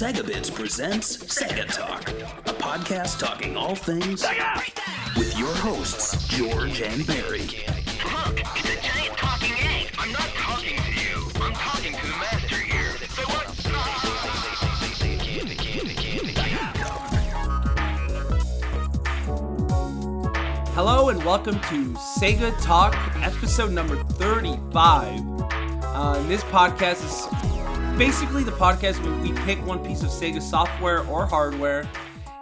Segabits presents Sega Talk, a podcast talking all things Sega! with your hosts, George and Barry. Look, it's a giant talking egg. I'm not talking to you. I'm talking to the master here. So what? Hello and welcome to Sega Talk, episode number 35. Uh, and this podcast is basically the podcast where we pick one piece of Sega software or hardware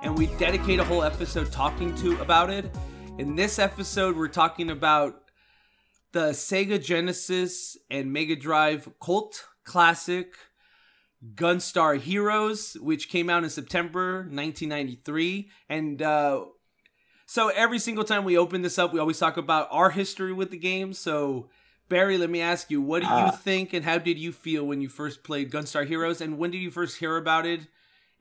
and we dedicate a whole episode talking to about it. In this episode, we're talking about the Sega Genesis and Mega Drive cult classic Gunstar Heroes, which came out in September 1993. And uh, so every single time we open this up, we always talk about our history with the game. So, Barry, let me ask you, what do you Ah. think and how did you feel when you first played Gunstar Heroes? And when did you first hear about it?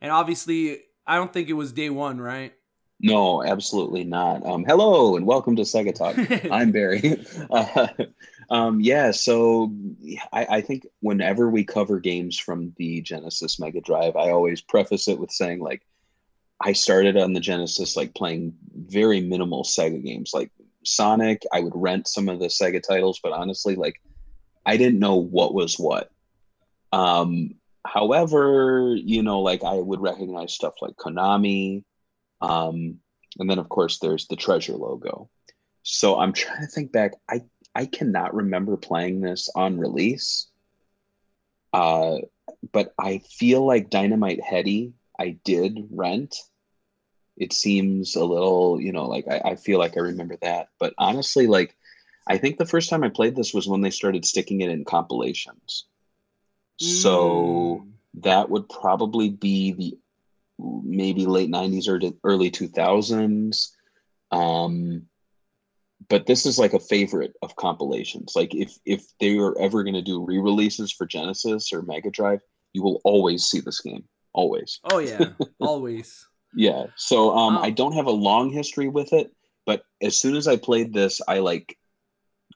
And obviously, I don't think it was day one, right? No, absolutely not. Um, hello and welcome to Sega Talk. I'm Barry. Uh, um, yeah, so I, I think whenever we cover games from the Genesis Mega Drive, I always preface it with saying like I started on the Genesis like playing very minimal Sega games, like Sonic. I would rent some of the Sega titles, but honestly, like I didn't know what was what. Um, however, you know, like I would recognize stuff like Konami. Um, and then of course there's the treasure logo. So I'm trying to think back. I I cannot remember playing this on release. Uh, but I feel like Dynamite Headdy I did rent. It seems a little, you know, like I, I feel like I remember that. But honestly, like I think the first time I played this was when they started sticking it in compilations. So Mm. that would probably be the maybe late 90s or early 2000s um but this is like a favorite of compilations like if if they were ever going to do re-releases for genesis or mega drive you will always see this game always Oh, yeah, always. Yeah. So um Oh. i don't have a long history with it but as soon as i played this i like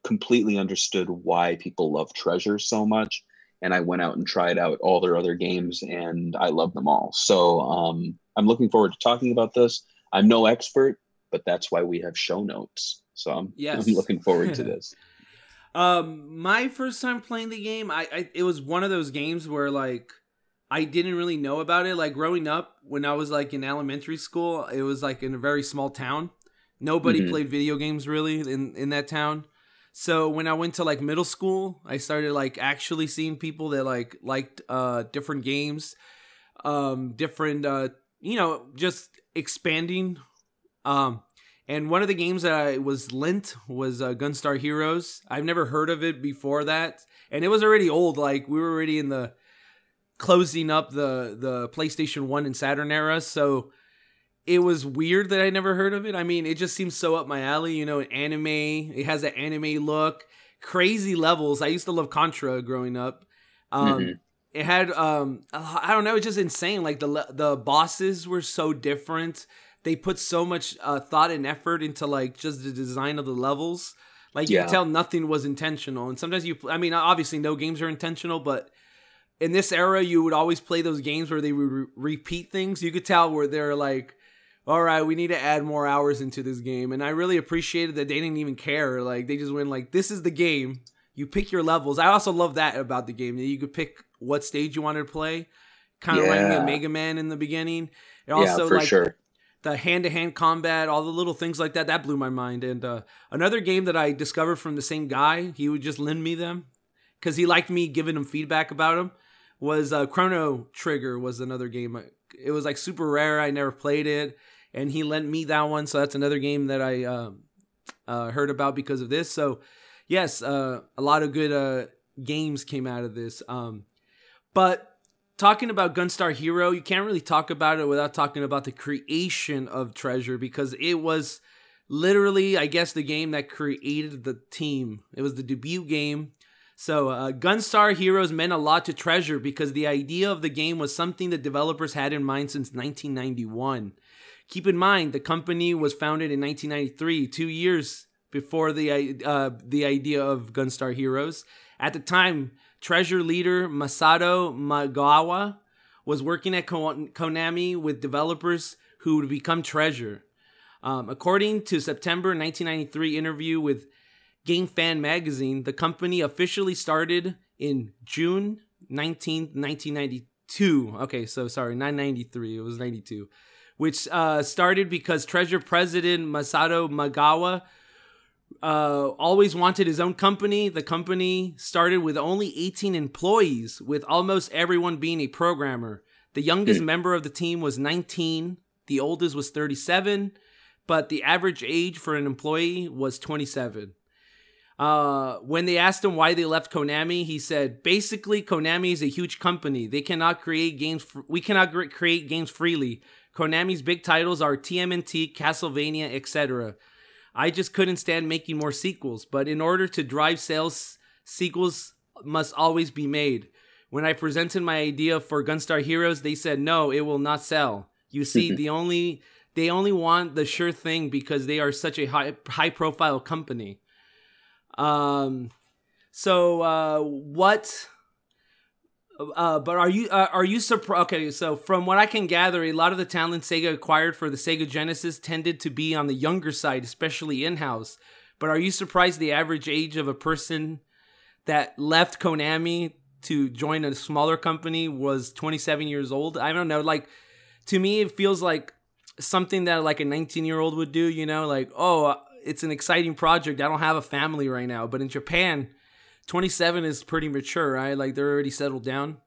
completely understood why people love treasure so much and i went out and tried out all their other games and i love them all. So um i'm looking forward to talking about this. I'm no expert but that's why we have show notes. So i'm, Yes. I'm looking forward to this. Um, my first time playing the game, I, I it was one of those games where like I didn't really know about it. Like growing up, when I was like in elementary school, it was like in a very small town. Nobody Mhm. played video games really in in that town. So when I went to like middle school, I started like actually seeing people that like liked uh different games, um different uh you know, just expanding um and one of the games that I was lent was uh, Gunstar Heroes. I've never heard of it before that, and it was already old. Like we were already in the closing up the the PlayStation One and Saturn era, so it was weird that I never heard of it. I mean, it just seems so up my alley. You know, anime. It has an anime look, crazy levels. I used to love Contra growing up. Um, Mhm. It had um, I don't know, it's just insane. Like the the bosses were so different they put so much uh, thought and effort into like just the design of the levels. Like you can tell nothing was intentional. And sometimes you, I mean, obviously no games are intentional, but in this era, you would always play those games where they would re- repeat things. You could tell where they're like, all right, we need to add more hours into this game. And I really appreciated that they didn't even care. Like they just went like, this is the game. You pick your levels. I also love that about the game that you could pick what stage you wanted to play. Kind of of Yeah. Mega Man in the beginning. It yeah also for like sure the hand-to-hand combat all the little things like that that blew my mind and uh, another game that i discovered from the same guy he would just lend me them because he liked me giving him feedback about them was uh, chrono trigger was another game it was like super rare. I never played it. And he lent me that one. So that's another game that i um, uh, heard about because of this. So yes uh, a lot of good uh, games came out of this. Um, but talking about Gunstar Hero, you can't really talk about it without talking about the creation of Treasure because it was literally, I guess, the game that created the team. It was the debut game. So, uh, Gunstar Heroes meant a lot to Treasure because the idea of the game was something that developers had in mind since 1991. Keep in mind, the company was founded in 1993, two years before the uh, the idea of Gunstar Heroes. At the time, Treasure leader Masato Magawa was working at Konami with developers who would become Treasure. Um, according to September 1993 interview with Game Fan magazine, the company officially started in June 19, 1992. Okay, so sorry, 993. It was 92, which uh, started because Treasure president Masato Magawa uh, always wanted his own company. The company started with only 18 employees, with almost everyone being a programmer. The youngest member of the team was 19, the oldest was 37, but the average age for an employee was 27. Uh, when they asked him why they left Konami, he said, "Basically, Konami is a huge company. They cannot create games. Fr- we cannot gr- create games freely. Konami's big titles are TMNT, Castlevania, etc. I just couldn't stand making more sequels. But in order to drive sales, sequels must always be made. When I presented my idea for Gunstar Heroes, they said no, it will not sell. You see, the only they only want the sure thing because they are such a high high profile company." Um, so uh, what? Uh, but are you uh, are you surprised? Okay, so from what I can gather, a lot of the talent Sega acquired for the Sega Genesis tended to be on the younger side, especially in house. But are you surprised the average age of a person that left Konami to join a smaller company was 27 years old? I don't know. Like to me, it feels like something that like a 19 year old would do. You know, like oh, it's an exciting project. I don't have a family right now. But in Japan, 27 is pretty mature, right? Like they're already settled down.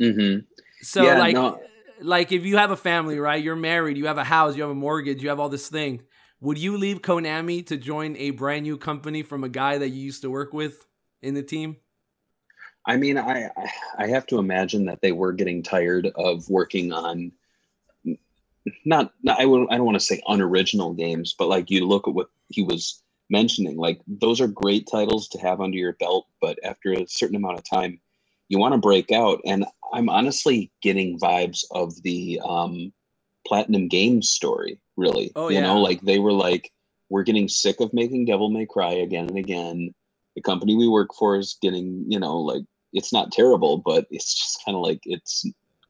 Mm-hmm. So Yeah, like no. like if you have a family, right? You're married, you have a house, you have a mortgage, you have all this thing. Would you leave Konami to join a brand new company from a guy that you used to work with in the team? I mean, I I- have to imagine that they were getting tired of working on not, not I would I don't want to say unoriginal games, but like you look at what he was mentioning, like those are great titles to have under your belt, but after a certain amount of time, you want to break out. And I'm honestly getting vibes of the um, Platinum Games story, really. Oh, you yeah. know, like they were like, we're getting sick of making Devil May Cry again and again. The company we work for is getting, you know, like it's not terrible, but it's just kind of like it's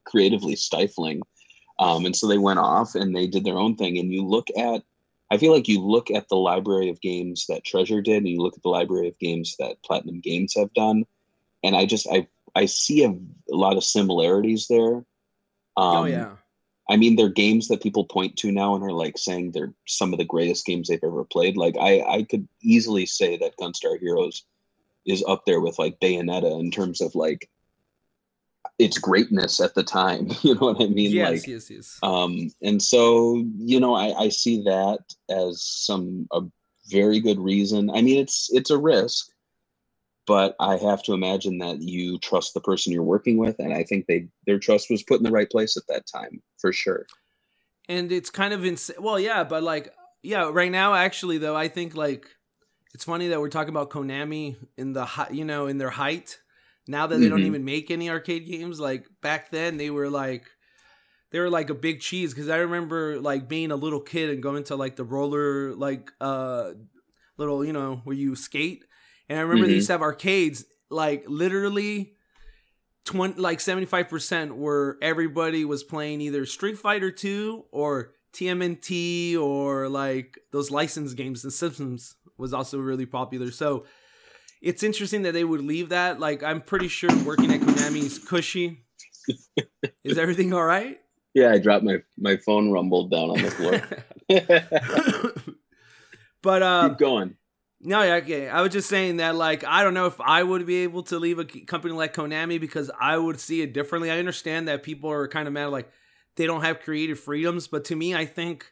creatively stifling. Um, and so they went off and they did their own thing. And you look at, I feel like you look at the library of games that Treasure did, and you look at the library of games that Platinum Games have done, and I just I I see a, a lot of similarities there. Um, oh yeah. I mean, they're games that people point to now and are like saying they're some of the greatest games they've ever played. Like I, I could easily say that Gunstar Heroes is up there with like Bayonetta in terms of like its greatness at the time. You know what I mean? yes, like, yes, yes. um, and so you know, I, I see that as some a very good reason. I mean, it's it's a risk, but I have to imagine that you trust the person you're working with, and I think they their trust was put in the right place at that time for sure. and it's kind of insane. Well, yeah, but like, yeah, right now, actually, though, I think like it's funny that we're talking about Konami in the you know in their height. Now that they don't Mhm. even make any arcade games, like back then, they were like they were like a big cheese. Because I remember like being a little kid and going to like the roller like uh little you know where you skate, and I remember they Mhm. used to have arcades like literally 20 like 75% where everybody was playing either Street Fighter 2 or TMNT or like those licensed games the Simpsons was also really popular. So it's interesting that they would leave that. Like I'm pretty sure working at Konami is cushy. is everything all right? Yeah, I dropped my my phone rumbled down on the floor. but uh Keep going. No, yeah, okay. I was just saying that, like, I don't know if I would be able to leave a company like Konami because I would see it differently. I understand that people are kind of mad, like, they don't have creative freedoms, but to me, I think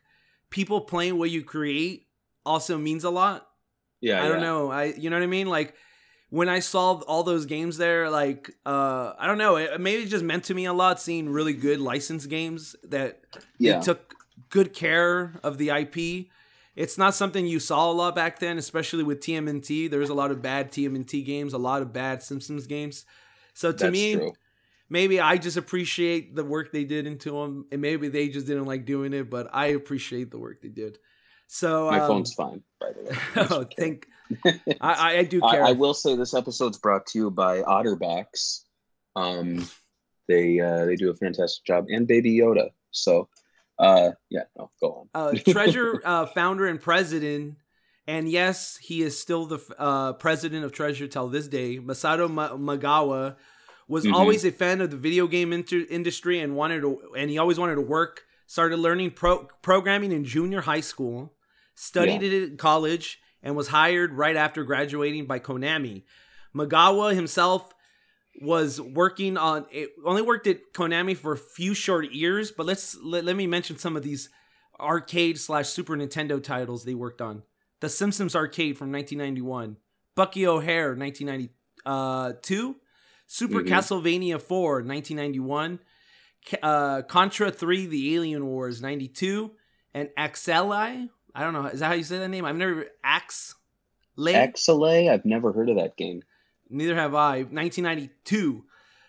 people playing what you create also means a lot. Yeah, I don't know. I, you know what I mean? Like, when I saw all those games there, like, uh, I don't know. It, maybe it just meant to me a lot seeing really good licensed games that Yeah, took good care of the IP. It's not something you saw a lot back then, especially with TMNT. There was a lot of bad TMNT games, a lot of bad Simpsons games. So to that's me, true. maybe I just appreciate the work they did into them, and maybe they just didn't like doing it, but I appreciate the work they did. So My um, phone's fine, by the way. oh, thank. I, I I do care. I will say this episode's brought to you by OtterBox. Um, they uh, they do a fantastic job, and Baby Yoda. So, uh, yeah, no, go on. uh, Treasure uh, founder and president, and yes, he is still the uh, president of Treasure till this day. Masato Ma- Magawa was Mhm. always a fan of the video game inter- industry and wanted to, and he always wanted to work. Started learning pro- programming in junior high school, studied it in college, and was hired right after graduating by Konami. Magawa himself was working on it only worked at Konami for a few short years, but let's let, let me mention some of these arcade slash Super Nintendo titles they worked on. The Simpsons arcade from 1991, Bucky O'Hare 1992, Super Mhm. Castlevania 4 1991, uh, Contra 3 The Alien Wars 92, and Axelay. I don't know, is that how you say that name? I've never Axe Lay. Exalay, I've never heard of that game. Neither have I. 1992.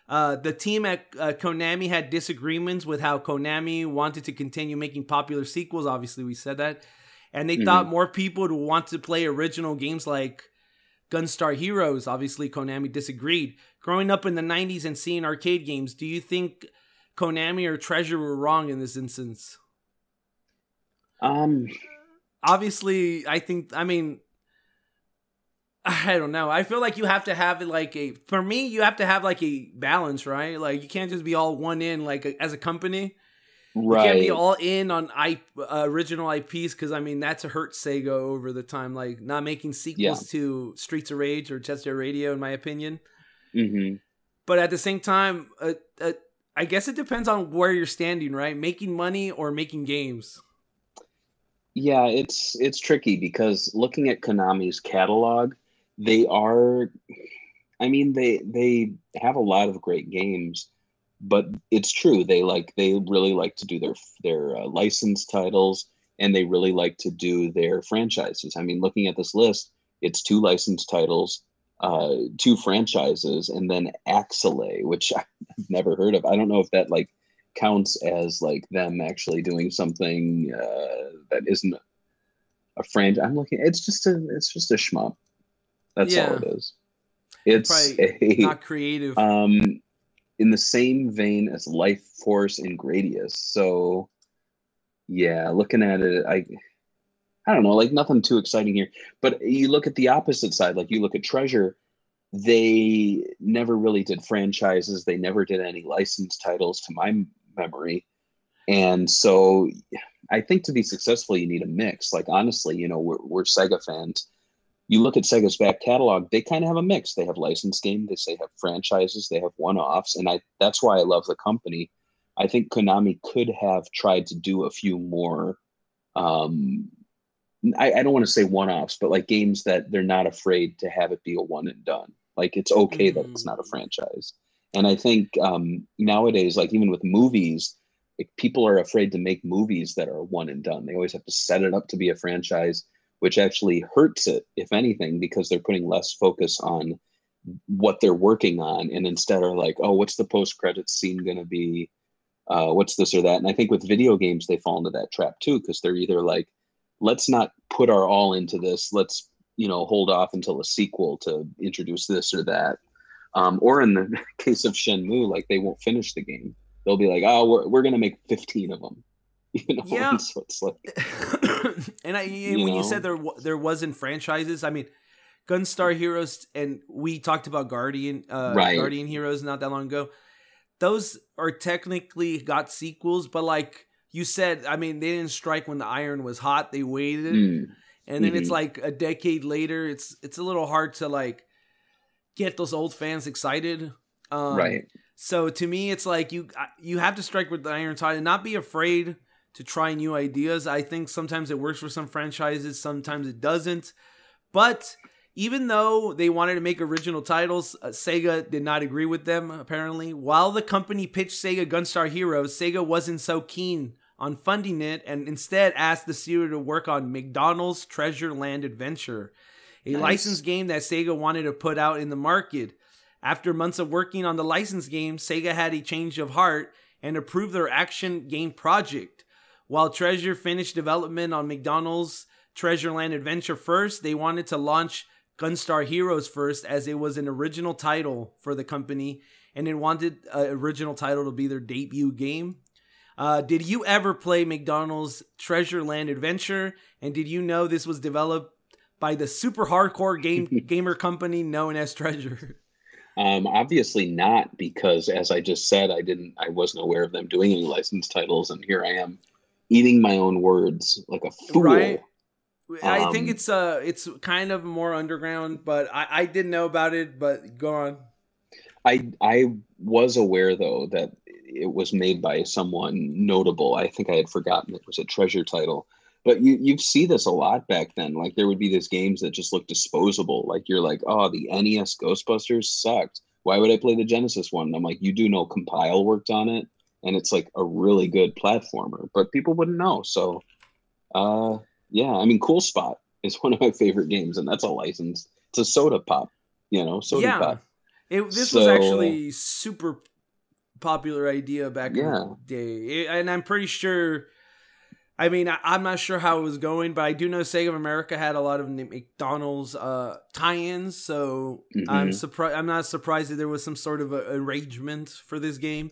Uh, the team at uh, Konami had disagreements with how Konami wanted to continue making popular sequels. Obviously, we said that. And they Mhm. thought more people would want to play original games like Gunstar Heroes. Obviously, Konami disagreed. Growing up in the 90s and seeing arcade games, do you think Konami or Treasure were wrong in this instance? Um, obviously i think i mean i don't know. I feel like you have to have it like a for me you have to have like a balance right? Like you can't just be all one in like as a company. Right. you can't be all in on I, uh, original ips because i mean that's a hurt sega over the time like not making sequels to streets of rage or Set radio in my opinion. Mm-hmm. but at the same time uh, uh, i guess it depends on where you're standing right? Making money or making games Yeah, it's it's tricky because looking at Konami's catalog, they are I mean they they have a lot of great games, but it's true they like they really like to do their their uh, licensed titles and they really like to do their franchises. I mean, looking at this list, it's two licensed titles, uh, two franchises, and then Axelay, which I've never heard of. I don't know if that like counts as like them actually doing something uh, that isn't a franchise. I'm looking. It's just a. It's just a shmup. That's all it is. It's a not creative um, in the same vein as Life Force and Gradius. So, yeah, looking at it, I, I don't know, like nothing too exciting here. But you look at the opposite side, like you look at Treasure, they never really did franchises. They never did any licensed titles, to my memory. And so, I think to be successful, you need a mix. Like honestly, you know, we're we're Sega fans you look at Sega's back catalog, they kind of have a mix. They have licensed games, they say have franchises, they have one-offs, and I that's why I love the company. I think Konami could have tried to do a few more. Um, I, I don't want to say one-offs, but like games that they're not afraid to have it be a one and done. Like it's okay that it's not a franchise. And I think um, nowadays, like even with movies, like, people are afraid to make movies that are one and done. They always have to set it up to be a franchise which actually hurts it, if anything, because they're putting less focus on what they're working on and instead are like, oh, what's the post credits scene going to be? Uh, what's this or that? And I think with video games, they fall into that trap too, because they're either like, let's not put our all into this. Let's, you know, hold off until a sequel to introduce this or that. Um, or in the case of Shenmue, like they won't finish the game. They'll be like, oh, we're, we're going to make 15 of them. You know, Yeah. and so it's like, and I You when you said there there wasn't franchises, I mean, Gunstar Heroes, and we talked about Guardian uh, Right. Guardian Heroes not that long ago. Those are technically got sequels, but like you said, I mean, they didn't strike when the iron was hot. They waited, mm, and then it's mhm. like a decade later. It's it's a little hard to like get those old fans excited. Um, right. so to me, it's like you you have to strike with the iron tide and not be afraid to try new ideas. I think sometimes it works for some franchises, sometimes it doesn't. But even though they wanted to make original titles, uh, Sega did not agree with them. Apparently, while the company pitched Sega Gunstar Heroes, Sega wasn't so keen on funding it and instead asked the studio to work on McDonald's Treasure Land Adventure, a Nice. licensed game that Sega wanted to put out in the market. After months of working on the licensed game, Sega had a change of heart and approved their action game project. While Treasure finished development on McDonald's Treasure Land Adventure first, they wanted to launch Gunstar Heroes first as it was an original title for the company and it wanted an original title to be their debut game. Uh, did you ever play McDonald's Treasure Land Adventure? And did you know this was developed by the super hardcore game gamer company known as Treasure? Um, obviously not, because as I just said, I didn't, I wasn't aware of them doing any licensed titles, and here I am, eating my own words like a fool. Right. I think Um, it's uh it's kind of more underground, but I, I didn't know about it, but go on. I I was aware though that it was made by someone notable. I think I had forgotten it was a treasure title. But you you see this a lot back then. Like there would be these games that just look disposable. Like you're like, oh, the NES Ghostbusters sucked. Why would I play the Genesis one? And I'm like, you do know Compile worked on it, and it's like a really good platformer, but people wouldn't know. So, uh, yeah, I mean, Cool Spot is one of my favorite games, and that's a license. It's a soda pop, you know, soda yeah. pop. It, this was actually super popular idea back in the day, It- and I'm pretty sure. I mean, I, I'm not sure how it was going, but I do know Sega of America had a lot of McDonald's uh, tie-ins, so I'm Mhm. surprised. I'm not surprised that there was some sort of a arrangement for this game.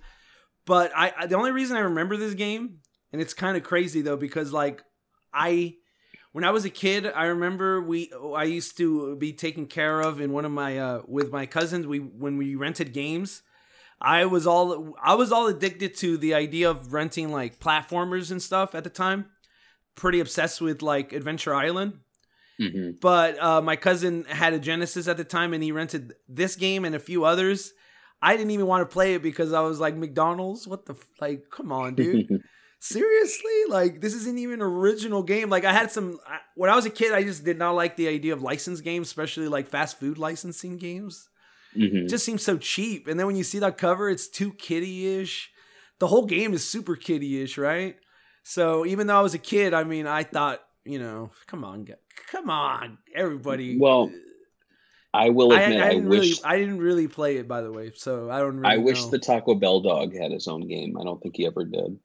But I, I the only reason I remember this game, and it's kind of crazy though, because like I when I was a kid, I remember we I used to be taken care of in one of my uh with my cousins. We when we rented games, I was all I was all addicted to the idea of renting like platformers and stuff at the time. Pretty obsessed with like Adventure Island. hmm But uh, my cousin had a Genesis at the time, and he rented this game and a few others. I didn't even want to play it because I was like, McDonald's, what the f-? like? Come on, dude seriously like this isn't even an original game like i had some I, when i was a kid i just did not like the idea of licensed games especially like fast food licensing games hmm it just seems so cheap and then when you see that cover it's too kiddie-ish the whole game is super kiddie-ish right so even though i was a kid i mean i thought you know come on come on everybody Well, I will admit, I I, didn't wish really i didn't really play it by the way so i don't really I wish know. the Taco Bell dog had his own game. I don't think he ever did.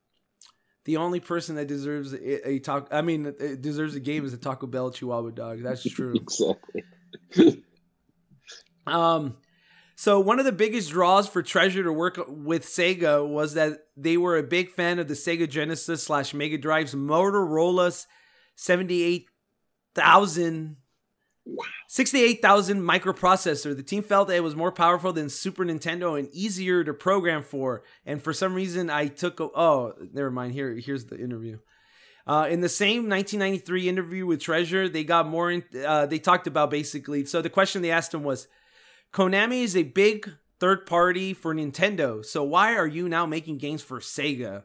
The only person that deserves a, a talk, I mean, deserves a game is a Taco Bell Chihuahua dog. That's true. exactly. um, so one of the biggest draws for Treasure to work with Sega was that they were a big fan of the Sega Genesis slash Mega Drive's Motorola's seventy eight thousand. 68,000 microprocessor. The team felt it was more powerful than Super Nintendo and easier to program for. And for some reason, I took. A, oh, never mind. Here, here's the interview. Uh, in the same 1993 interview with Treasure, they got more. In, uh, they talked about basically. So the question they asked him was, Konami is a big third party for Nintendo. So why are you now making games for Sega?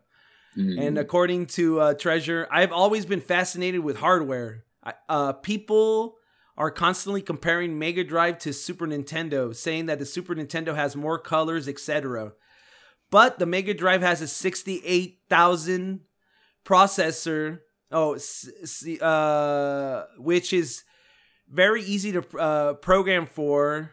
Mm. And according to uh, Treasure, I've always been fascinated with hardware. I- Uh, people are constantly comparing Mega Drive to Super Nintendo, saying that the Super Nintendo has more colors, etc. But the Mega Drive has a 68,000 processor, oh, uh, which is very easy to uh, program for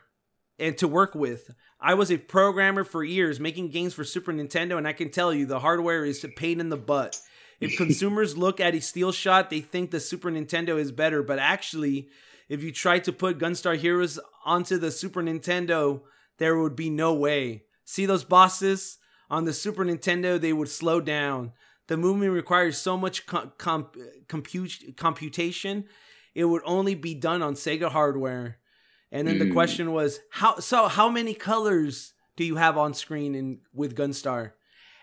and to work with. I was a programmer for years making games for Super Nintendo, and I can tell you the hardware is a pain in the butt. If consumers look at a steel shot, they think the Super Nintendo is better, but actually, if you try to put Gunstar Heroes onto the Super Nintendo, there would be no way. See those bosses? On the Super Nintendo, they would slow down. The movement requires so much com- comp- compute- computation, it would only be done on Sega hardware. And then the Mm. question was, how so how many colors do you have on screen in with Gunstar?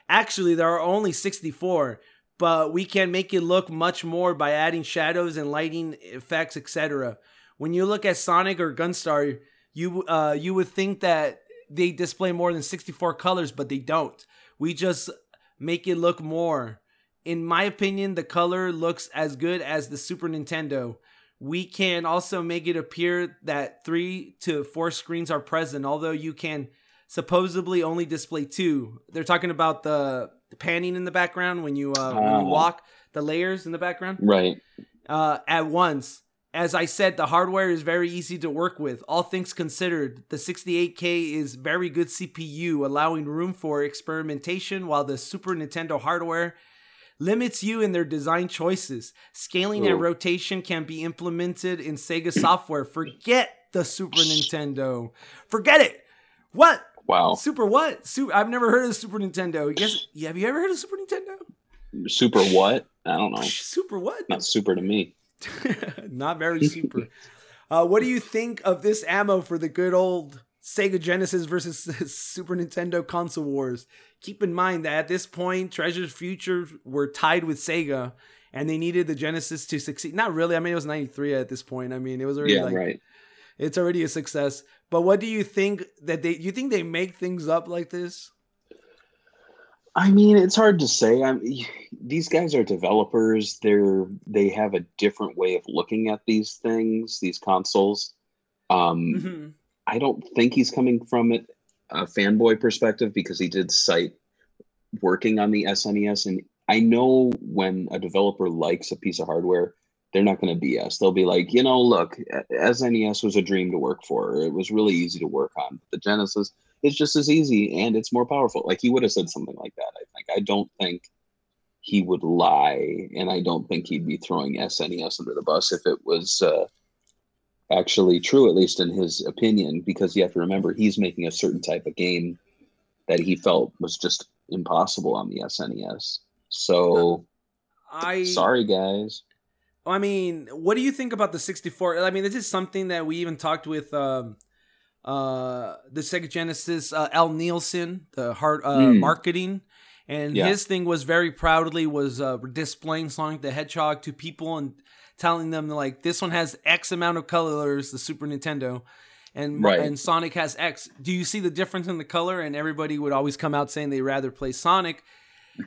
Actually, there are only 64, but we can make it look much more by adding shadows and lighting effects, etc. When you look at Sonic or Gunstar, you uh you would think that they display more than 64 colors, but they don't. We just make it look more. In my opinion, the color looks as good as the Super Nintendo. We can also make it appear that three to four screens are present, although you can supposedly only display two. They're talking about the panning in the background when you uh, when you walk, the layers in the background Right. uh, at once. As I said, the hardware is very easy to work with. All things considered, the 68K is very good CPU, allowing room for experimentation, while the Super Nintendo hardware limits you in their design choices. Scaling and rotation can be implemented in Sega software. Forget the Super Nintendo. Forget it. What? Wow. Super what? Super. I've never heard of Super Nintendo. Yes. Yeah, have you ever heard of Super Nintendo? Super what? I don't know. Super what? Not super to me. Not very super. uh, what do you think of this ammo for the good old Sega Genesis versus Super Nintendo console wars? Keep in mind that at this point, Treasure's Future were tied with Sega, and they needed the Genesis to succeed. Not really. I mean, it was '93 at this point. I mean, it was already Yeah, like right. it's already a success. But what do you think that they? You think they make things up like this? I mean, it's hard to say. I'm, these guys are developers. They're they have a different way of looking at these things, these consoles. Um, Mhm. I don't think he's coming from it a fanboy perspective because he did cite working on the SNES, and I know when a developer likes a piece of hardware, they're not going to BS. They'll be like, you know, look, SNES was a dream to work for. It was really easy to work on. The Genesis is just as easy and it's more powerful. Like he would have said something like that. I think. I don't think he would lie, and I don't think he'd be throwing SNES under the bus if it was. Uh, actually true, at least in his opinion, because you have to remember he's making a certain type of game that he felt was just impossible on the SNES. So I sorry, guys. I mean, what do you think about the 64? I mean, this is something that we even talked with um, uh, the Sega Genesis, uh, Al Nilsen, the hard uh, Mm. marketing, and Yeah. his thing was very proudly was uh, displaying Sonic the Hedgehog to people and telling them like this one has X amount of colors, the Super Nintendo, and Right. and Sonic has X. Do you see the difference in the color? And everybody would always come out saying they rather play Sonic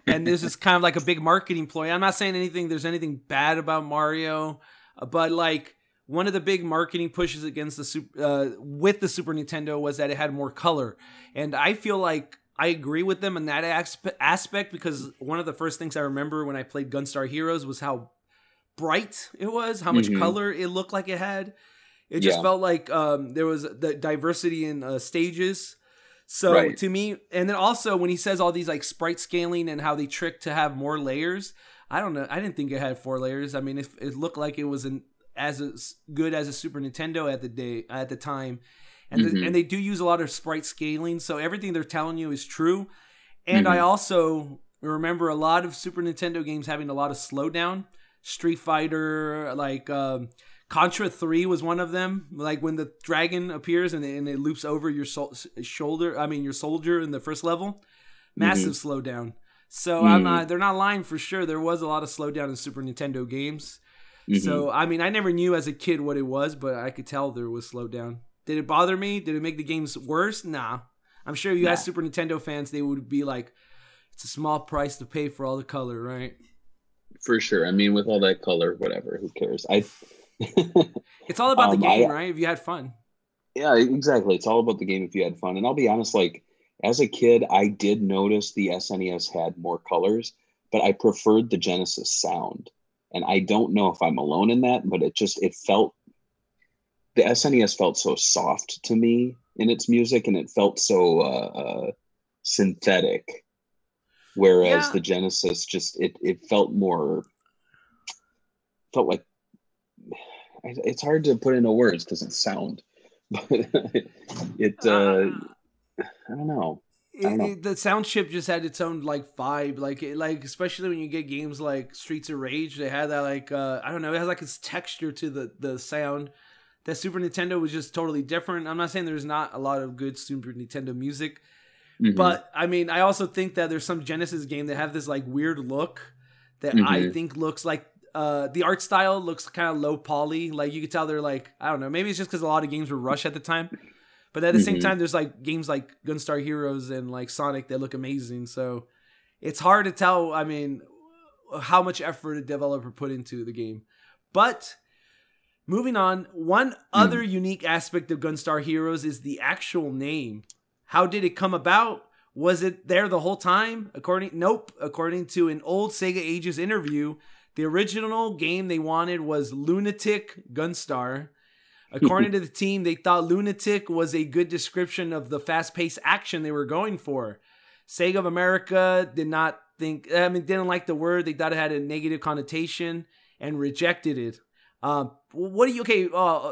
and this is kind of like a big marketing ploy. I'm not saying anything. There's anything bad about Mario, uh, but like one of the big marketing pushes against the super uh, with the Super Nintendo was that it had more color, and I feel like I agree with them in that aspe- aspect because one of the first things I remember when I played Gunstar Heroes was how bright it was, how much Mhm. color it looked like it had. It just Yeah. felt like um, there was the diversity in uh, stages. So Right. to me, and then also when he says all these like sprite scaling and how they trick to have more layers, I don't know. I didn't think it had four layers. I mean, it, it looked like it was an, as as good as a Super Nintendo at the day at the time, and the, Mhm. and they do use a lot of sprite scaling. So everything they're telling you is true. And I Mhm. also remember a lot of Super Nintendo games having a lot of slowdown. Street Fighter, like um, Contra Three was one of them. Like when the dragon appears and it, and it loops over your sol- shoulder. I mean your soldier in the first level. Massive slowdown. So I'm Mhm. not. They're not lying for sure. There was a lot of slowdown in Super Nintendo games. Mhm. So I mean, I never knew as a kid what it was, but I could tell there was slowdown. Did it bother me? Did it make the games worse? Nah. I'm sure you Nah. guys Super Nintendo fans, they would be like, it's a small price to pay for all the color, right? For sure. I mean, with all that color, whatever. Who cares? I. It's all about the Um, game, I- right? If you had fun. Yeah, exactly. It's all about the game if you had fun. And I'll be honest, like as a kid, I did notice the SNES had more colors, but I preferred the Genesis sound. And I don't know if I'm alone in that, but it just it felt the SNES felt so soft to me in its music and it felt so uh, uh synthetic. Whereas Yeah. the Genesis just it it felt more felt like it's hard to put into words because it's sound but it uh i don't know It- it- the sound chip just had its own like vibe, like it, like especially when you get games like Streets of Rage, they had that like uh, I don't know, it has like its texture to the the sound. That Super Nintendo was just totally different. I'm not saying there's not a lot of good Super Nintendo music, Mhm. but I mean, I also think that there's some Genesis game that have this like weird look that I Mhm. think looks like uh the art style looks kind of low poly. Like you could tell they're like I don't know, maybe it's just because a lot of games were rushed at the time. But at the same Mhm. time, there's like games like Gunstar Heroes and like Sonic that look amazing. So it's hard to tell. I mean, how much effort a developer put into the game. But moving on, one other unique aspect of Gunstar Heroes is the actual name. How did it come about? Was it there the whole time? According nope. According to an old Sega Ages interview, the original game they wanted was Lunatic Gunstar. According to the team, they thought Lunatic was a good description of the fast-paced action they were going for. Sega of America did not think, I mean, didn't like the word. They thought it had a negative connotation and rejected it. Um, what do you? Okay, uh,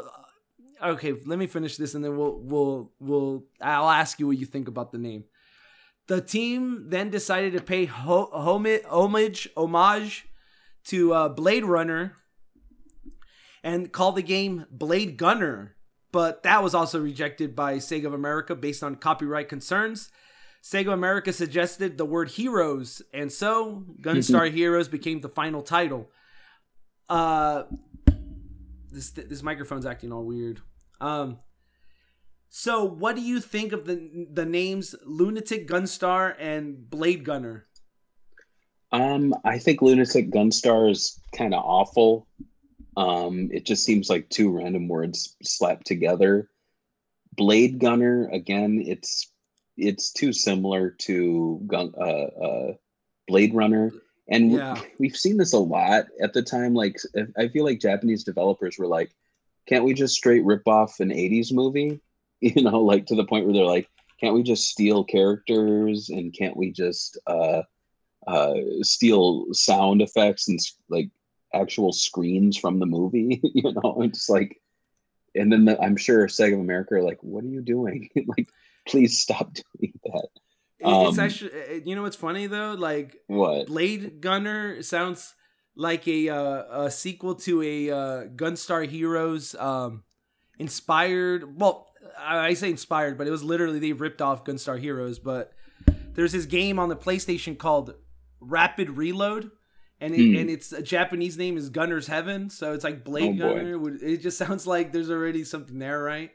okay, let me finish this and then we'll we'll we'll I'll ask you what you think about the name. The team then decided to pay ho- homage homage to uh, Blade Runner and call the game Blade Gunner, but that was also rejected by Sega of America based on copyright concerns. Sega of America suggested the word heroes, and so Gunstar Heroes became the final title. Uh, this this microphone's acting all weird. Um, so what do you think of the the names Lunatic Gunstar and Blade Gunner? Um, I think Lunatic Gunstar is kind of awful. Um, it just seems like two random words slapped together. Blade Gunner, again, it's it's too similar to gun, uh, uh, Blade Runner, and Yeah. we've seen this a lot at the time. Like, I feel like Japanese developers were like, "Can't we just straight rip off an '80s movie?" You know, like to the point where they're like, "Can't we just steal characters and can't we just uh, uh, steal sound effects and like actual screens from the movie?" you know, it's like, and then the, I'm sure Sega of America are like, "What are you doing? like, please stop doing that." It's Um, actually uh, you know what's funny though, like What? Blade Gunner sounds like a uh, a sequel to a uh, Gunstar Heroes um, inspired. Well, I say inspired, but it was literally they ripped off Gunstar Heroes. But there's this game on the PlayStation called Rapid Reload, and it, Hmm. and its a Japanese name is Gunner's Heaven. So it's like Blade Oh. Gunner. Would- It just sounds like there's already something there, right?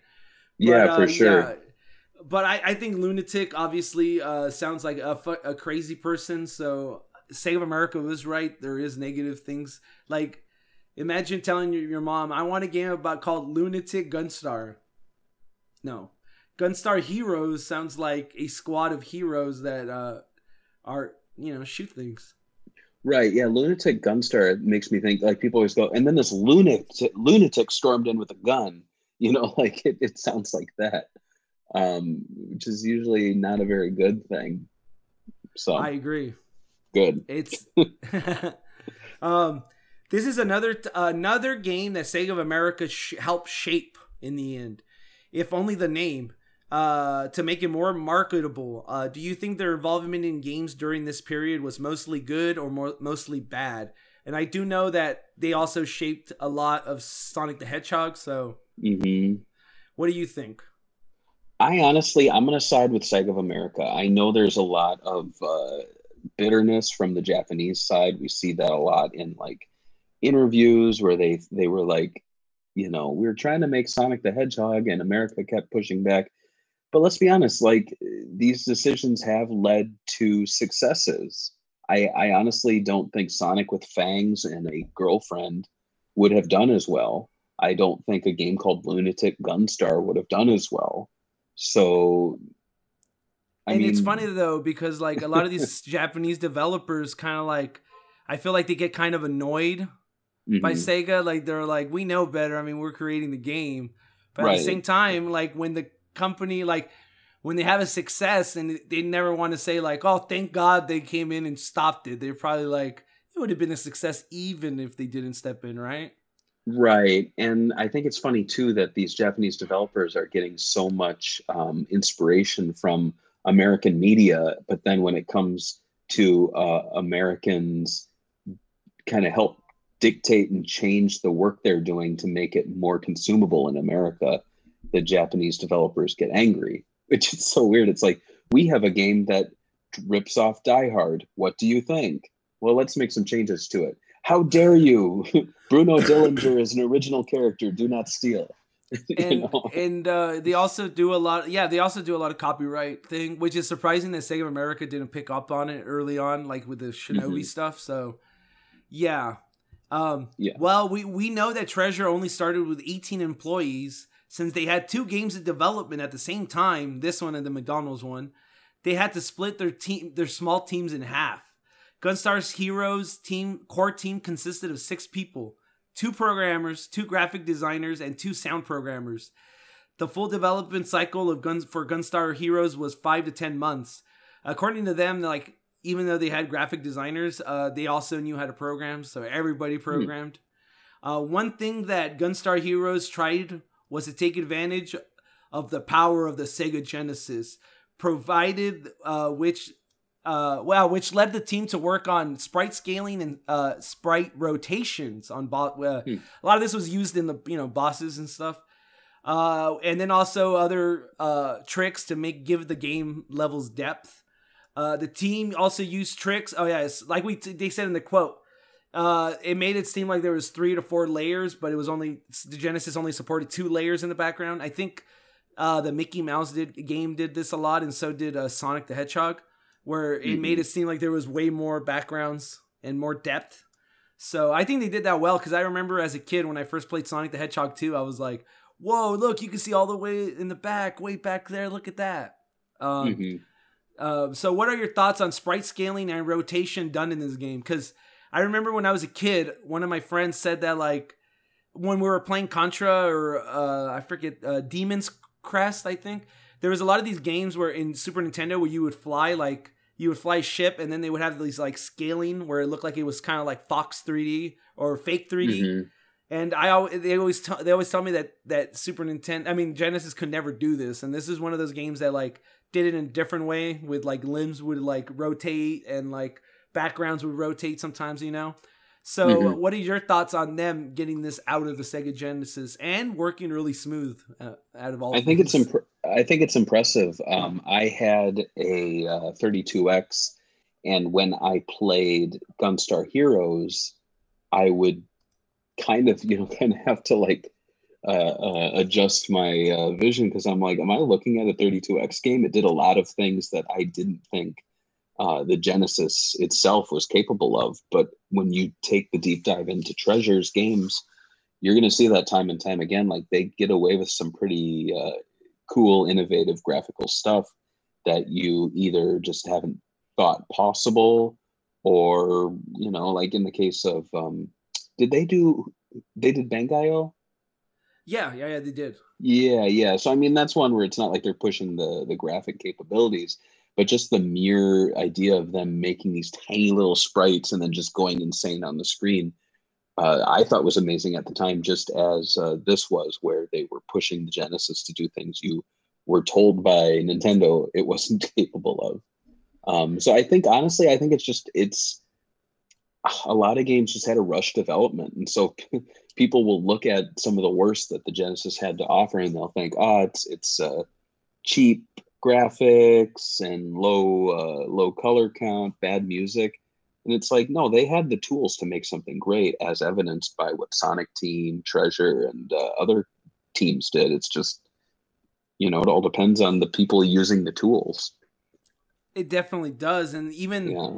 Yeah, But, for uh, sure. yeah. But I, I think lunatic obviously uh, sounds like a, fu- a crazy person. So Save America was right. There is negative things like imagine telling your, your mom, "I want a game about called Lunatic Gunstar." No, Gunstar Heroes sounds like a squad of heroes that uh, are you know shoot things. Right. Yeah. Lunatic Gunstar makes me think like people always go, and then this lunatic lunatic stormed in with a gun. You know, like it, it sounds like that, um, which is usually not a very good thing. So I agree. Good. It's um, this is another another game that Sega of America sh- helped shape in the end, if only the name, uh, to make it more marketable. Uh, do you think their involvement in games during this period was mostly good or more mostly bad? And I do know that they also shaped a lot of Sonic the Hedgehog. So, hmm what do you think? I honestly, I'm going to side with Sega of America. I know there's a lot of uh, bitterness from the Japanese side. We see that a lot in like interviews where they they were like, you know, we were trying to make Sonic the Hedgehog, and America kept pushing back. But let's be honest, like these decisions have led to successes. I, I honestly don't think Sonic with fangs and a girlfriend would have done as well. I don't think a game called Lunatic Gunstar would have done as well. So, I and mean, it's funny though because like a lot of these Japanese developers kind of like I feel like they get kind of annoyed by mhm, Sega. Like they're like, we know better. I mean, we're creating the game, but at the same time, like when the company like when they have a success and they never want to say like, oh, thank God they came in and stopped it. They're probably like, it would have been a success even if they didn't step in, right? right. And I think it's funny too that these Japanese developers are getting so much um, inspiration from American media, but then when it comes to uh, Americans, kind of help dictate and change the work they're doing to make it more consumable in America, the Japanese developers get angry, which is so weird. It's like we have a game that rips off Die Hard. What do you think? Well, let's make some changes to it. How dare you? Bruno Delinger is an original character. Do not steal. And know? and uh, they also do a lot. Yeah, they also do a lot of copyright thing, which is surprising that Sega of America didn't pick up on it early on, like with the Shinobi Mhm. stuff. So, yeah. Um, Yeah. Well, we we know that Treasure only started with 18 employees since they had two games in development at the same time. This one and the McDonald's one. They had to split their team, their small teams in half. Gunstar's Heroes team core team consisted of six people two programmers, two graphic designers, and two sound programmers. The full development cycle of Guns for Gunstar Heroes was five to ten months. According to them, like even though they had graphic designers, uh, they also knew how to program, so everybody programmed. Uh, one thing that Gunstar Heroes tried was to take advantage of the power of the Sega Genesis, provided uh, which uh, well, which led the team to work on sprite scaling and uh, sprite rotations on bo- uh, Hmm. a lot of this was used in the you know bosses and stuff. Uh, and then also other uh, tricks to make give the game levels depth. Uh, the team also used tricks. Oh yeah, it's like we they said in the quote. Uh, it made it seem like there was three to four layers, but it was only the Genesis only supported two layers in the background. I think uh, the Mickey Mouse did game did this a lot, and so did uh, Sonic the Hedgehog, where it Mhm. made it seem like there was way more backgrounds and more depth. So I think they did that well because I remember as a kid when I first played Sonic the Hedgehog 2, I was like, "Whoa, look! You can see all the way in the back, way back there. Look at that." Um, Mhm. uh, so, what are your thoughts on sprite scaling and rotation done in this game? Because I remember when I was a kid, one of my friends said that like when we were playing Contra or uh, I forget uh, Demon's Crest, I think there was a lot of these games where in Super Nintendo where you would fly like you would fly a ship and then they would have these like scaling where it looked like it was kind of like Fox 3D or fake 3D. Mhm. And I al- they always tell they always tell me that that Super Nintendo I mean Genesis could never do this and this is one of those games that like did it in a different way with like limbs would like rotate and like backgrounds would rotate sometimes you know. So Mhm. what are your thoughts on them getting this out of the Sega Genesis and working really smooth uh, out of all I think it's these? I think it's impressive. Um, I had a uh, 32x, and when I played Gunstar Heroes, I would kind of you know kind of have to like uh, uh, adjust my uh, vision because I'm like, am I looking at a 32x game? It did a lot of things that I didn't think uh, the Genesis itself was capable of. But when you take the deep dive into Treasures games, you're going to see that time and time again. Like they get away with some pretty uh, cool, innovative graphical stuff that you either just haven't thought possible, or you know, like in the case of, um, did they do? They did Bangai-O. yeah yeah yeah they did Yeah, yeah. So I mean, that's one where it's not like they're pushing the the graphic capabilities, but just the mere idea of them making these tiny little sprites and then just going insane on the screen, uh, I thought was amazing at the time. Just as uh, this was, where they were pushing the Genesis to do things you were told by Nintendo it wasn't capable of. Um, so I think honestly, I think it's just it's a lot of games just had a rush development, and so people will look at some of the worst that the Genesis had to offer, and they'll think, "Oh, it's it's uh, cheap graphics and low uh, low color count, bad music," and it's like, no, they had the tools to make something great, as evidenced by what Sonic Team, Treasure, and uh, other teams did. It's just, you know, it all depends on the people using the tools. it definitely does and even Yeah.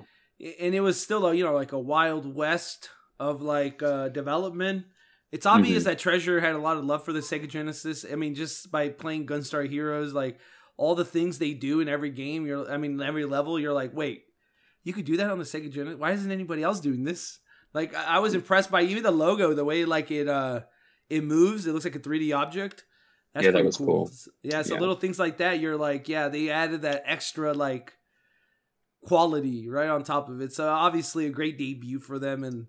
and it was still a you know like a wild west of like uh development it's obvious that treasure had a lot of love for the sega genesis i mean just by playing gunstar heroes like all the things they do in every game you're i mean every level you're like wait you could do that on the sega genesis why isn't anybody else doing this like i I was impressed by even the logo the way like it uh it moves it looks like a 3d object that's Yeah, that was cool. yeah so Yeah. little things like that you're like yeah they added that extra like quality right on top of it. So obviously a great debut for them and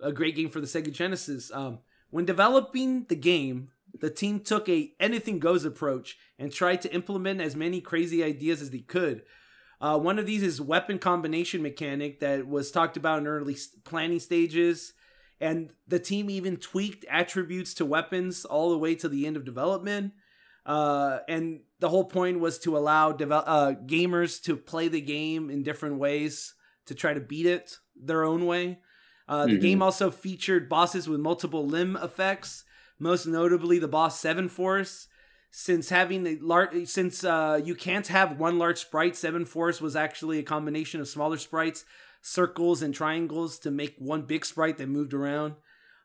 a great game for the Sega Genesis. Um, when developing the game, the team took a anything goes approach and tried to implement as many crazy ideas as they could. Uh, one of these is weapon combination mechanic that was talked about in early planning stages, and the team even tweaked attributes to weapons all the way to the end of development. Uh, and the whole point was to allow uh, gamers to play the game in different ways to try to beat it their own way. Uh, the Mhm. game also featured bosses with multiple limb effects, most notably the boss Seven Force. Since having a large, since uh, you can't have one large sprite, Seven Force was actually a combination of smaller sprites, circles, and triangles to make one big sprite that moved around.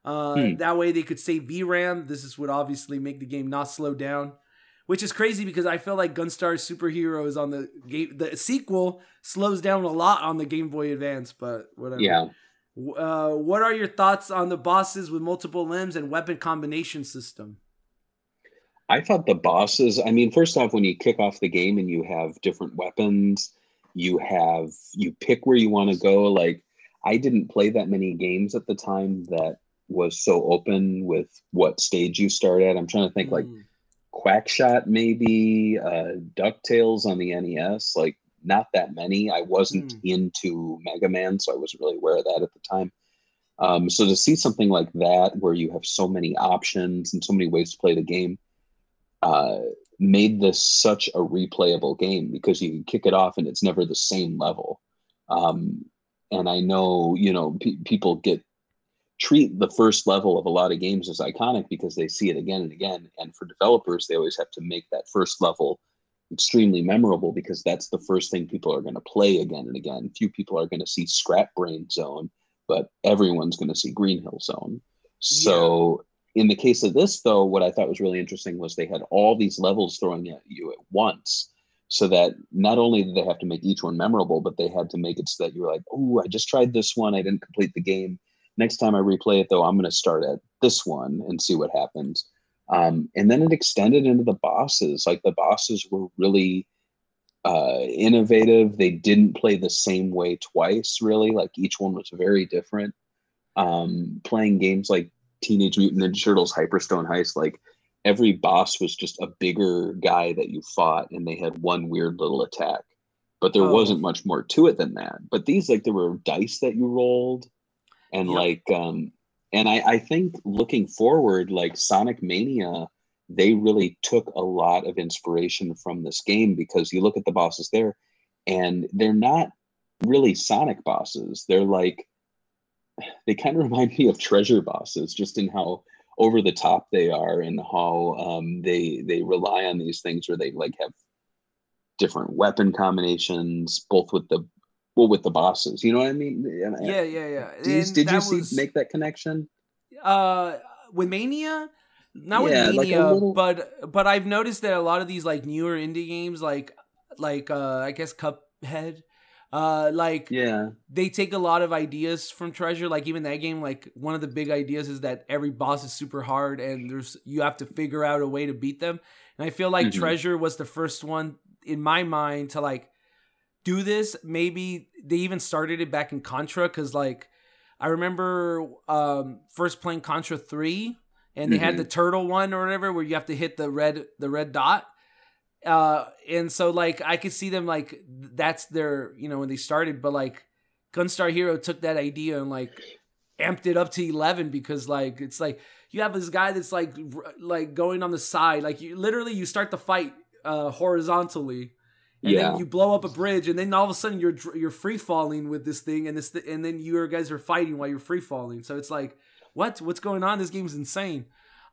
Uh, Hmm. That way, they could save VRAM. This is would obviously make the game not slow down which is crazy because I feel like Gunstar Superheroes on the game, the sequel slows down a lot on the Game Boy Advance, but whatever. Yeah. Uh, what are your thoughts on the bosses with multiple limbs and weapon combination system? I thought the bosses, I mean, first off, when you kick off the game and you have different weapons, you have, you pick where you want to go. Like, I didn't play that many games at the time that was so open with what stage you start at. I'm trying to think like Mm. Quackshot, maybe uh, Ducktales on the NES. Like not that many. I wasn't Hmm. into Mega Man, so I wasn't really aware of that at the time. Um, so to see something like that, where you have so many options and so many ways to play the game, uh, made this such a replayable game because you can kick it off and it's never the same level. Um, and I know, you know, pe- people get treat the first level of a lot of games as iconic because they see it again and again. And for developers, they always have to make that first level extremely memorable because that's the first thing people are going to play again and again. Few people are going to see Scrap Brain Zone, but everyone's going to see Green Hill Zone. So in the case of this, though, what I thought was really interesting was they had all these levels throwing at you at once. So that not only did they have to make each one memorable, but they had to make it so that you were like, oh, I just tried this one. I didn't complete the game. Next time I replay it, though, I'm going to start at this one and see what happens. Um, and then it extended into the bosses. Like the bosses were really uh, innovative. They didn't play the same way twice, really. Like each one was very different. Um, playing games like Teenage Mutant Ninja Turtles Hyperstone Heist, like every boss was just a bigger guy that you fought, and they had one weird little attack. But there Oh. wasn't much more to it than that. But these, like, there were dice that you rolled, and Yep. like, um, and I, I think looking forward, like Sonic Mania, they really took a lot of inspiration from this game because you look at the bosses there, and they're not really Sonic bosses. They're like they kind of remind me of treasure bosses, just in how over the top they are and how um, they they rely on these things where they like have different weapon combinations, both with the well with the bosses. You know what I mean? Yeah, yeah, yeah. Did you, did you that see was- make that connection? uh with mania not Yeah, with like mania little- but but i've noticed that a lot of these like newer indie games like like uh i guess cuphead uh like Yeah. they take a lot of ideas from treasure like even that game like one of the big ideas is that every boss is super hard and there's you have to figure out a way to beat them and i feel like Mhm. treasure was the first one in my mind to like do this maybe they even started it back in contra because like i remember um first playing contra 3 and they had Mhm. the turtle one or whatever where you have to hit the red the red dot uh and so like i could see them like that's their you know when they started but like gunstar hero took that idea and like amped it up to 11 because like it's like you have this guy that's like r- like going on the side like you literally you start the fight uh horizontally and Yeah. then you blow up a bridge and then all of a sudden you're you're free falling with this thing and this th- and then you guys are fighting while you're free falling. So it's like what? What's going on? This game's insane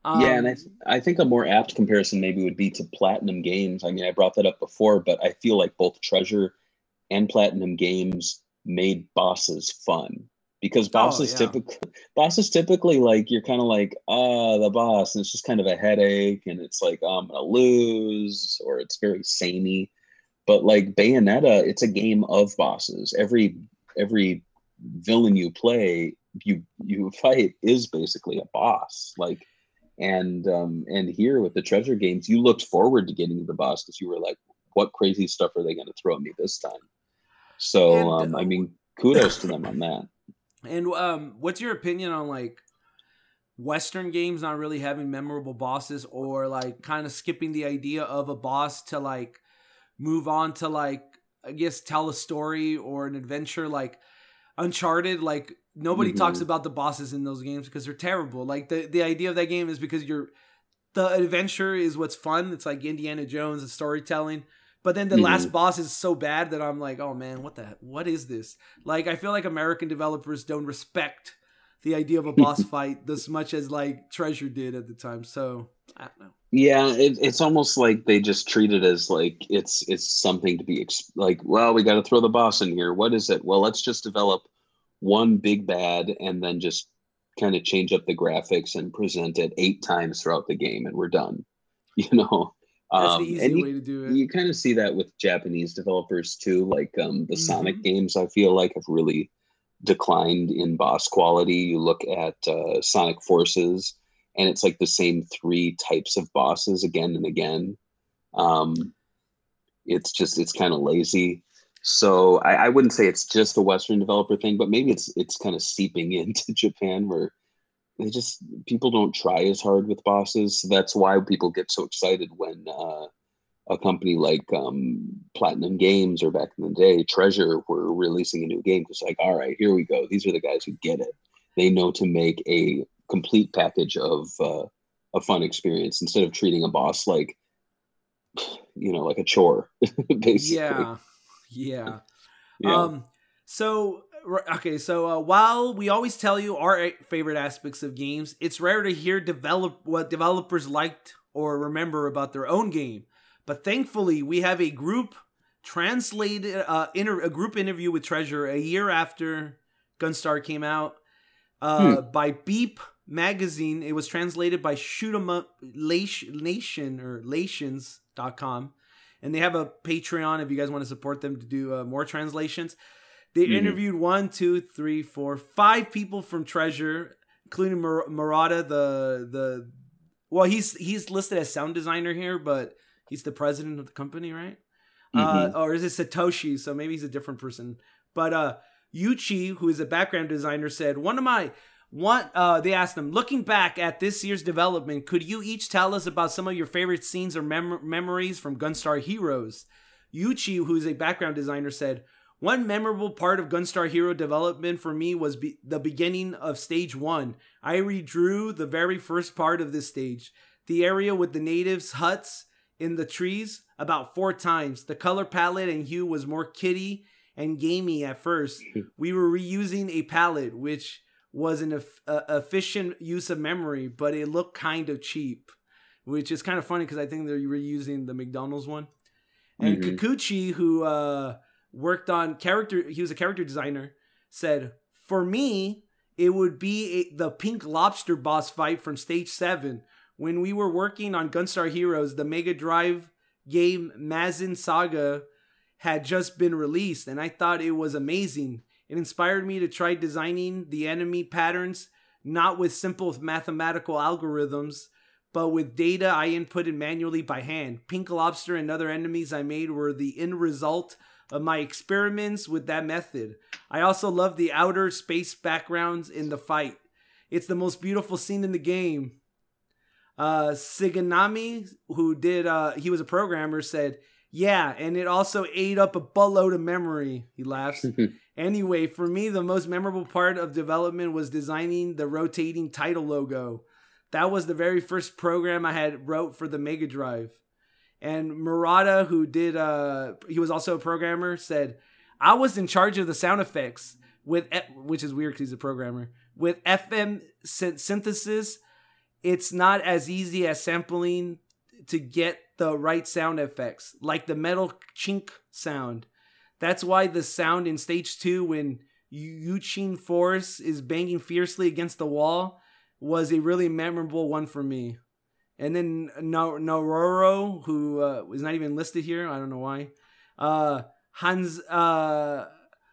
um, yeah, and I, th- I think a more apt comparison maybe would be to Platinum Games. I mean, I brought that up before, but I feel like both Treasure and Platinum Games made bosses fun because bosses Oh, yeah. typically bosses typically like you're kind of like ah the boss, and it's just kind of a headache, and it's like oh, I'm gonna lose, or it's very samey. But like Bayonetta, it's a game of bosses. Every every villain you play, you you fight is basically a boss. Like and um and here with the treasure games you looked forward to getting to the boss because you were like what crazy stuff are they going to throw at me this time so And, um uh, i mean kudos to them on that And um, what's your opinion on like Western games not really having memorable bosses, or like kind of skipping the idea of a boss to like move on to like I guess tell a story or an adventure? Like Uncharted, like nobody talks Mhm. about the bosses in those games because they're terrible. Like the the idea of that game is because you're the adventure is what's fun. It's like Indiana Jones and storytelling. But then the Mhm. last boss is so bad that I'm like, oh man, what the what is this? Like I feel like American developers don't respect the idea of a boss fight as much as like Treasure did at the time. So I don't know. yeah it, it's almost like they just treat it as like it's it's something to be ex- like well we got to throw the boss in here what is it well let's just develop one big bad and then just kind of change up the graphics and present it eight times throughout the game and we're done you know That's Um, the easy and you- to do it. you kind of see that with Japanese developers too. Like um, the Sonic Mhm. games, I feel like have really declined in boss quality. You look at uh, Sonic Forces, and it's like the same three types of bosses again and again. Um, it's just it's kind of lazy. So I, I wouldn't say it's just a Western developer thing, but maybe it's it's kind of seeping into Japan where they just people don't try as hard with bosses. So that's why people get so excited when uh, a company like um, Platinum Games or back in the day, Treasure, were releasing a new game. It's like, all right, here we go. These are the guys who get it. They know to make a complete package of uh, a fun experience instead of treating a boss like, you know, like a chore, basically. Yeah, yeah. Yeah. Um. So okay. So uh, while we always tell you our favorite aspects of games, it's rare to hear develop what developers liked or remember about their own game. But thankfully, we have a group translated uh, inter- a group interview with Treasure a year after Gunstar came out uh, by Beep magazine. It was translated by Shoot 'em Up Nation or Lations.com. And they have a Patreon if you guys want to support them to do uh, more translations. They Mhm. interviewed one, two, three, four, five people from Treasure, including Mur- Murata, the the well, he's he's listed as sound designer here, but he's the president of the company, right? Uh, or is it Satoshi? So maybe he's a different person. But uh, Yuchi, who is a background designer, said one of my one. Uh, they asked him, looking back at this year's development, could you each tell us about some of your favorite scenes or mem- memories from Gunstar Heroes? Yuchi, who is a background designer, said. One memorable part of Gunstar Hero development for me was be- the beginning of stage one. I redrew the very first part of this stage, the area with the natives' huts in the trees, about four times. The color palette and hue was more kitty and gamey at first. We were reusing a palette, which was an eff- uh, efficient use of memory, but it looked kind of cheap, which is kind of funny because I think they're reusing the McDonald's one. And Mhm. Kikuchi, who uh, worked on character, he was a character designer, said, For me, it would be a, the pink lobster boss fight from stage seven. When we were working on Gunstar Heroes, the Mega Drive game Mazin Saga had just been released, and I thought it was amazing. It inspired me to try designing the enemy patterns, not with simple mathematical algorithms, but with data I inputted manually by hand. Pink Lobster and other enemies I made were the end result of my experiments with that method. I also love the outer space backgrounds in the fight. It's the most beautiful scene in the game. Uh, Suganami, who did, uh, he was a programmer, said, Yeah, and it also ate up a buttload of memory. He laughs. anyway, for me, the most memorable part of development was designing the rotating title logo. That was the very first program I had wrote for the Mega Drive. And Murata, who did, uh, he was also a programmer, said, I was in charge of the sound effects with, F- which is weird because he's a programmer. With FM synthesis, it's not as easy as sampling to get the right sound effects, like the metal chink sound. That's why the sound in stage two, when Yuchin Force is banging fiercely against the wall, was a really memorable one for me. And then Nororo, who uh, was not even listed here, I don't know why. Uh, Hans uh,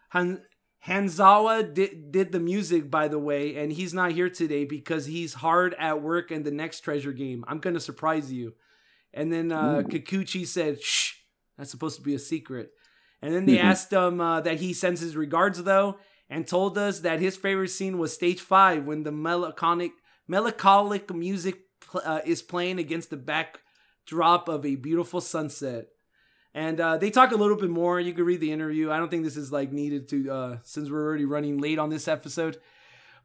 Han- Hanzawa did did the music, by the way, and he's not here today because he's hard at work in the next treasure game. I'm gonna surprise you. And then uh, Ooh. Kikuchi said, "Shh, that's supposed to be a secret." And then they Mhm. asked him uh, that he sends his regards though, and told us that his favorite scene was stage five when the melancholic melancholic music pl- uh, is playing against the backdrop of a beautiful sunset. And uh, they talk a little bit more. You can read the interview. I don't think this is like needed to uh, since we're already running late on this episode.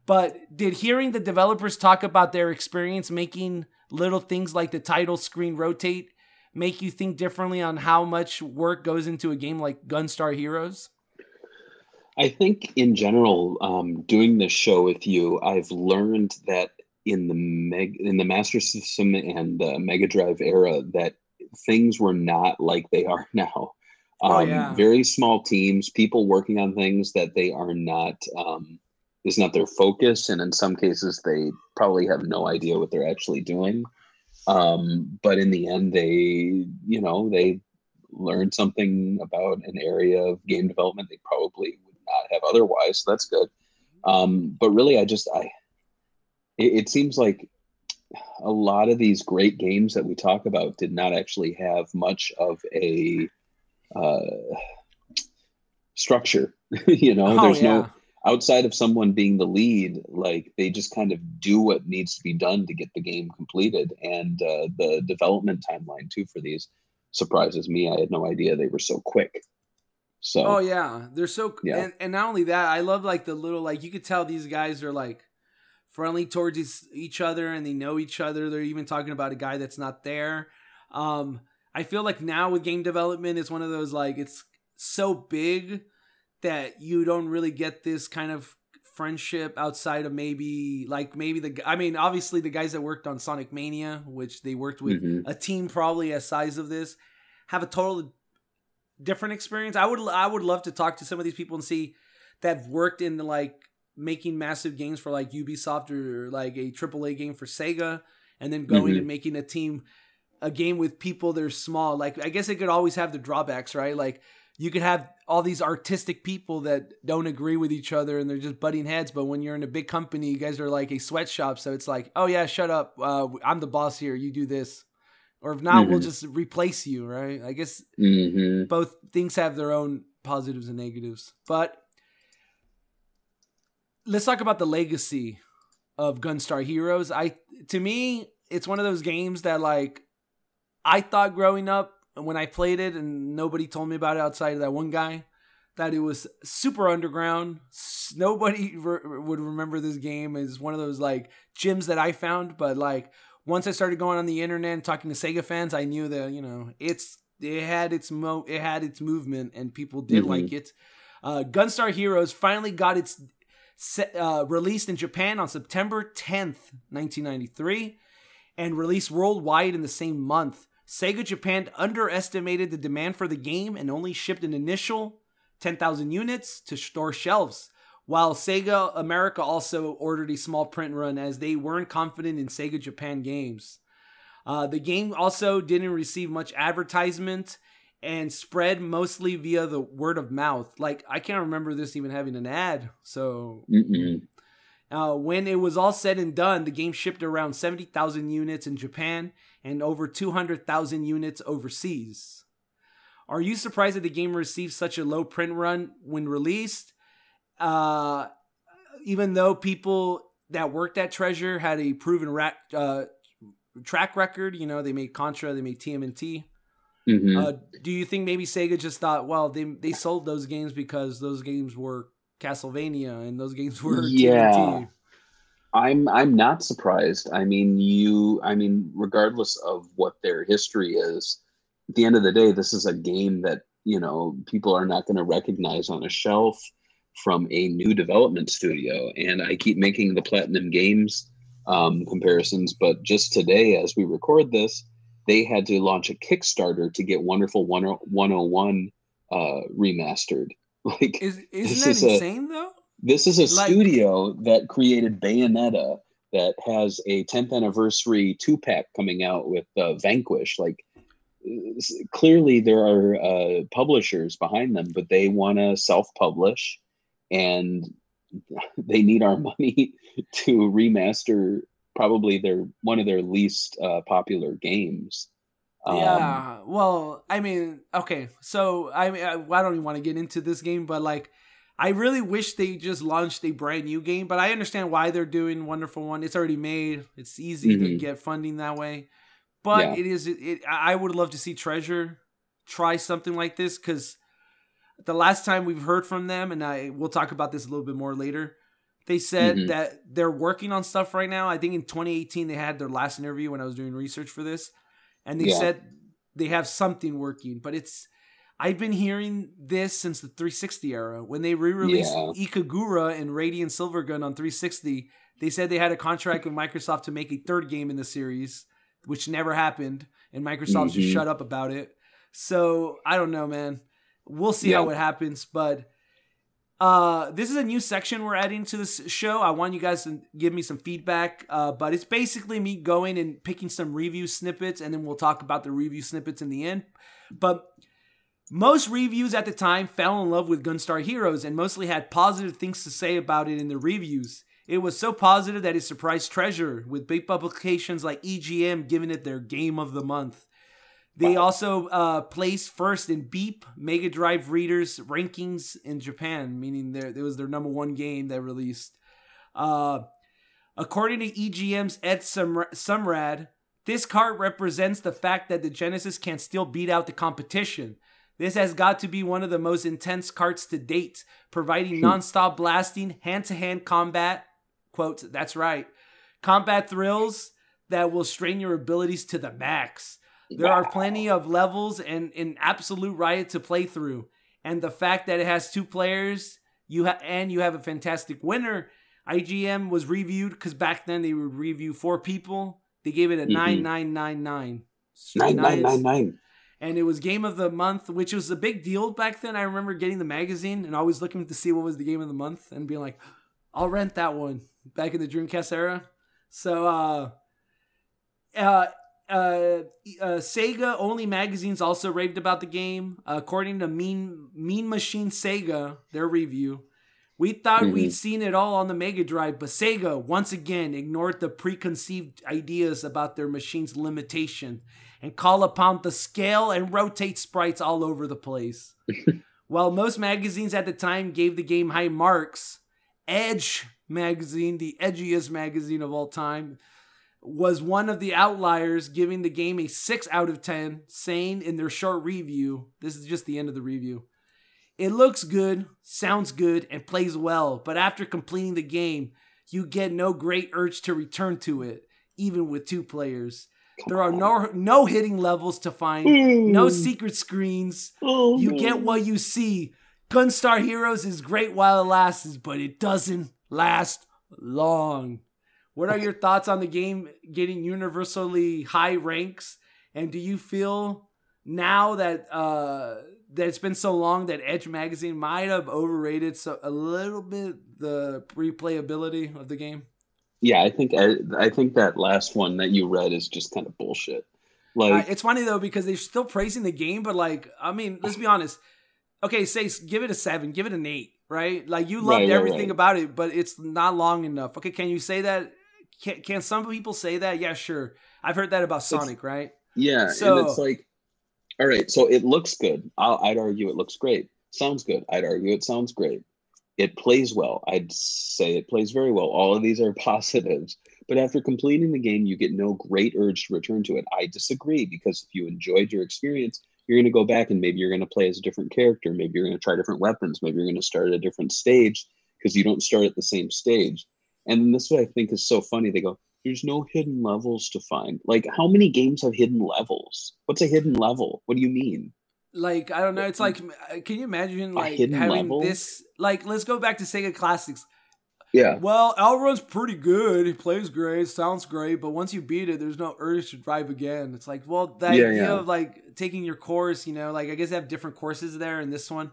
But did hearing the developers talk about their experience making little things like the title screen rotate make you think differently on how much work goes into a game like Gunstar Heroes? I think in general, um, doing this show with you, I've learned that in the Meg in the Master System and the Mega Drive era, that things were not like they are now. Um, Oh, yeah. Very small teams, people working on things that they are not um, is not their focus, and in some cases, they probably have no idea what they're actually doing. Um, but in the end, they you know they learned something about an area of game development they probably would not have otherwise. So that's good. Um, but really, I just I it, it seems like a lot of these great games that we talk about did not actually have much of a uh, structure. you know, Oh, there's yeah. no. outside of someone being the lead, like they just kind of do what needs to be done to get the game completed. And uh, the development timeline too for these surprises me. I had no idea they were so quick. So Oh yeah, they're so Yeah. and, and not only that, I love like the little like you could tell these guys are like friendly towards each- each other and they know each other. They're even talking about a guy that's not there. Um, I feel like now with game development, it's one of those like it's so big that you don't really get this kind of friendship outside of maybe like maybe the I mean obviously the guys that worked on Sonic Mania, which they worked with Mhm. a team probably as size of this, have a total different experience. I would I would love to talk to some of these people and see that worked in like making massive games for like Ubisoft or like a AAA game for Sega, and then going Mhm. and making a team a game with people that are small. Like I guess it could always have the drawbacks, right? Like you could have all these artistic people that don't agree with each other and they're just butting heads. But when you're in a big company, you guys are like a sweatshop, so it's like, oh yeah, shut up, uh, I'm the boss here. You do this, or if not, we'll Mhm. just replace you, right? I guess Mhm. both things have their own positives and negatives. But let's talk about the legacy of Gunstar Heroes. I to me, it's one of those games that like I thought growing up when I played it and nobody told me about it outside of that one guy that it was super underground. Nobody re- would remember this game as one of those like gems that I found, but like once I started going on the internet and talking to Sega fans, I knew that you know it's it had its mo it had its movement and people did Mhm. like it. Uh, Gunstar Heroes finally got its se- uh, released in Japan on September 10th, 1993, and released worldwide in the same month. Sega Japan underestimated the demand for the game and only shipped an initial 10,000 units to store shelves, while Sega America also ordered a small print run as they weren't confident in Sega Japan games. Uh, the game also didn't receive much advertisement and spread mostly via the word of mouth. Like, I can't remember this even having an ad, so uh, when it was all said and done, the game shipped around 70,000 units in Japan and over 200,000 units overseas. Are you surprised that the game received such a low print run when released? Uh, even though people that worked at Treasure had a proven ra- uh, track record, you know, they made Contra, they made TMNT. Mhm. Uh, do you think maybe Sega just thought, well, they they sold those games because those games were Castlevania and those games were Yeah. TMNT? I'm I'm not surprised. I mean, you I mean, regardless of what their history is, at the end of the day, this is a game that, you know, people are not going to recognize on a shelf from a new development studio. And I keep making the Platinum Games um, comparisons, but just today, as we record this, they had to launch a Kickstarter to get Wonderful 101 uh, remastered. Like Is This isn't is that a- insane though? this is a Like- studio that created Bayonetta that has a 10th anniversary two pack coming out with uh, Vanquish. Like, clearly there are uh, publishers behind them, but they want to self publish and they need our money to remaster probably their one of their least uh, popular games. Um, yeah. Well, I mean, okay. So I mean, I, I don't even want to get into this game, but like, I really wish they just launched a brand new game. But I understand why they're doing Wonderful One. It's already made. It's easy to Mhm. get funding that way. But Yeah. it is. It, I I would love to see Treasure try something like this because the last time we've heard from them, and I we'll talk about this a little bit more later. They said Mhm. that they're working on stuff right now. I think in 2018 they had their last interview when I was doing research for this, and they Yeah. said they have something working. But it's I've been hearing this since the 360 era when they re-released Yeah. Ikaruga and Radiant Silvergun on 360. They said they had a contract with Microsoft to make a third game in the series, which never happened, and Microsoft just Mhm. shut up about it. So I don't know, man. We'll see how it happens, but uh, this is a new section we're adding to this show. I want you guys to give me some feedback, uh, but it's basically me going and picking some review snippets, and then we'll talk about the review snippets in the end. But most reviews at the time fell in love with Gunstar Heroes and mostly had positive things to say about it in the reviews. It was so positive that it surprised Treasure, with big publications like EGM giving it their Game of the Month. They also uh, placed first in Beep Mega Drive readers rankings in Japan, meaning there it was their number one game that released. Uh, according to EGM's Ed Semrad, this card represents the fact that the Genesis can still beat out the competition. This has got to be one of the most intense carts to date, providing non-stop blasting, hand-to-hand combat. Quote, that's right. Combat thrills that will strain your abilities to the max. There are plenty of levels and an absolute riot to play through. And the fact that it has two players, you ha- and you have a fantastic winner. EGM was reviewed because back then they would review four people. They gave it a Mhm. nine nine nine nine. Nine nine nine nine. And it was game of the month, which was a big deal back then. I remember getting the magazine and always looking to see what was the game of the month and being like, I'll rent that one back in the Dreamcast era. So, uh, uh, uh, uh, Sega only magazines also raved about the game. according to Mean Mean Machine Sega, their review, we thought Mhm. we'd seen it all on the Mega Drive, but Sega once again ignored the preconceived ideas about their machine's limitation and call upon the scale and rotate sprites all over the place. While most magazines at the time gave the game high marks, Edge magazine, the edgiest magazine of all time, was one of the outliers, giving the game a 6 out of 10, saying in their short review, this is just the end of the review. It looks good, sounds good, and plays well, but after completing the game, you get no great urge to return to it, even with two players. There are no no hitting levels to find, no mm. secret screens. Oh, You mm-hmm. get what you see. Gunstar Heroes is great while it lasts, but it doesn't last long. What are your thoughts on the game getting universally high ranks? And do you feel now that uh that it's been so long that Edge magazine might have overrated so a little bit the replayability of the game? Yeah, I think I, I think that last one that you read is just kind of bullshit. Like, Uh, it's funny though because they're still praising the game, but like, I mean, let's be honest. Okay, say give it a seven, give it an eight, right? Like you loved Right, right, everything right. about it, but it's not long enough. Okay, can you say that? Can, can some people say that? Yeah, sure. I've heard that about Sonic, right? yeah, So- and it's like, all right, so it looks good. I'll, I'd argue it looks great. Sounds good. I'd argue it sounds great. It plays well. I'd say it plays very well. All of these are positives. But after completing the game, you get no great urge to return to it. I disagree because if you enjoyed your experience, you're going to go back and maybe you're going to play as a different character. Maybe you're going to try different weapons. Maybe you're going to start at a different stage because you don't start at the same stage. And this is what I think is so funny. They go, there's no hidden levels to find. Like, how many games have hidden levels? What's a hidden level? What do you mean? Like I don't know. It's like, can you imagine like having level? this? Like, let's go back to Sega Classics. Yeah. Well, Outrun's pretty good. He plays great, sounds great, but once you beat it, there's no urge to drive again. It's like, well, the Yeah, idea yeah. of like taking your course, you know, like I guess they have different courses there in this one.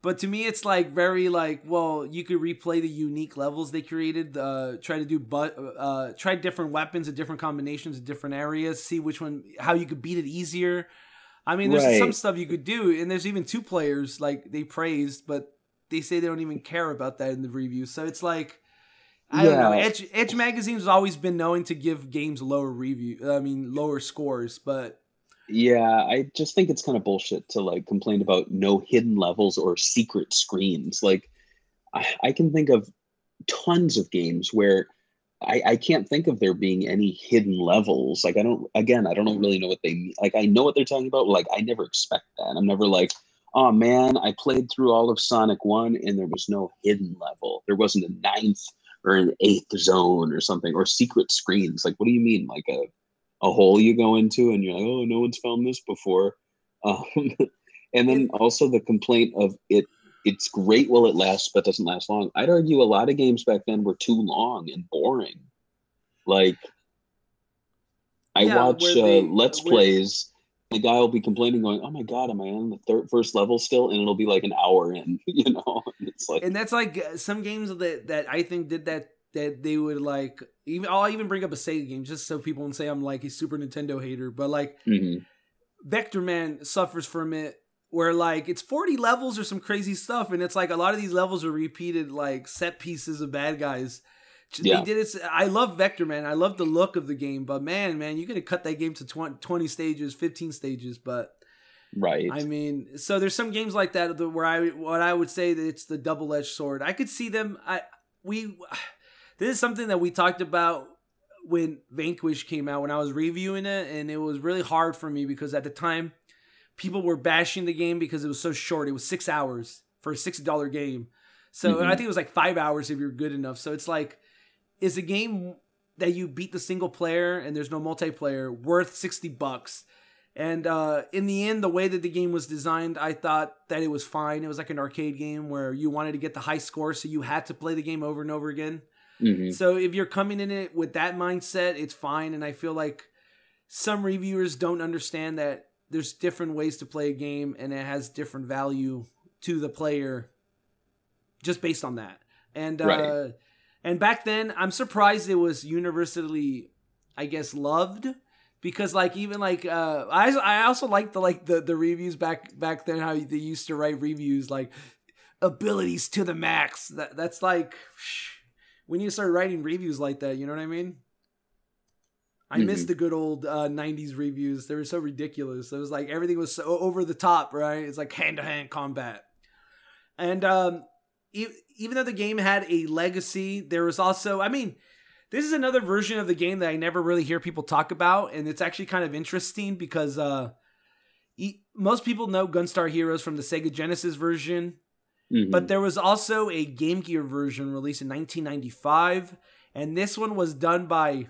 But to me, it's like very like, well, you could replay the unique levels they created. Uh, try to do, but uh, try different weapons and different combinations in different areas. See which one, how you could beat it easier. I mean, there's Right. some stuff you could do, and there's even two players like they praised, but they say they don't even care about that in the review. So it's like I don't know. Yeah. Edge Edge magazine's always been known to give games lower review. I mean, lower scores, but Yeah, I just think it's kind of bullshit to like complain about no hidden levels or secret screens. Like, I, I can think of tons of games where I, I can't think of there being any hidden levels. Like, I don't, again, I don't really know what they mean. Like, I know what they're talking about. Like, I never expect that. I'm never like, oh man, I played through all of Sonic 1 and there was no hidden level. There wasn't a ninth or an eighth zone or something or secret screens. Like, what do you mean? Like a a hole you go into and you're like, oh, no one's found this before. Um, and then also the complaint of it, it's great while it lasts, but doesn't last long. I'd argue a lot of games back then were too long and boring. Like, I Yeah, watch uh, they- Let's where- Plays. The guy will be complaining, going, "Oh my god, am I on the third first level still?" And it'll be like an hour in, you know. And it's like, and that's like uh, some games that that I think did that that they would like even I'll even bring up a Sega game just so people won't say I'm like a Super Nintendo hater, but like mhm. Vectorman suffers from it where like it's 40 levels or some crazy stuff and it's like a lot of these levels are repeated like set pieces of bad guys Yeah. They did it. I love Vector, man. I love the look of the game, but man, man, you could have cut that game to 20, 20 stages, 15 stages, but right. I mean, so there's some games like that that- where I what I would say that it's the double edged sword. I could see them. I we this is something that we talked about when Vanquish came out when I was reviewing it, and it was really hard for me because at the time people were bashing the game because it was so short. It was six hours for a six dollar game. So and I think it was like five hours if you're good enough. So it's like, is a game that you beat the single player and there's no multiplayer worth 60 bucks? And uh, in the end, the way that the game was designed, I thought that it was fine. It was like an arcade game where you wanted to get the high score, so you had to play the game over and over again. Mhm. So if you're coming in it with that mindset, it's fine. And I feel like some reviewers don't understand that there's different ways to play a game and it has different value to the player just based on that. And uh and back then I'm surprised it was universally I guess loved because like even like uh I I also like the like the the reviews back back then how they used to write reviews like abilities to the max. That that's like we need to start writing reviews like that, you know what I mean? I miss Mhm. the good old uh, 90s reviews. They were so ridiculous. It was like everything was so over the top, right? It's like hand to hand combat. And um, e- even though the game had a legacy, there was also, I mean, this is another version of the game that I never really hear people talk about. And it's actually kind of interesting because uh, e- most people know Gunstar Heroes from the Sega Genesis version. Mhm. But there was also a Game Gear version released in 1995, and this one was done by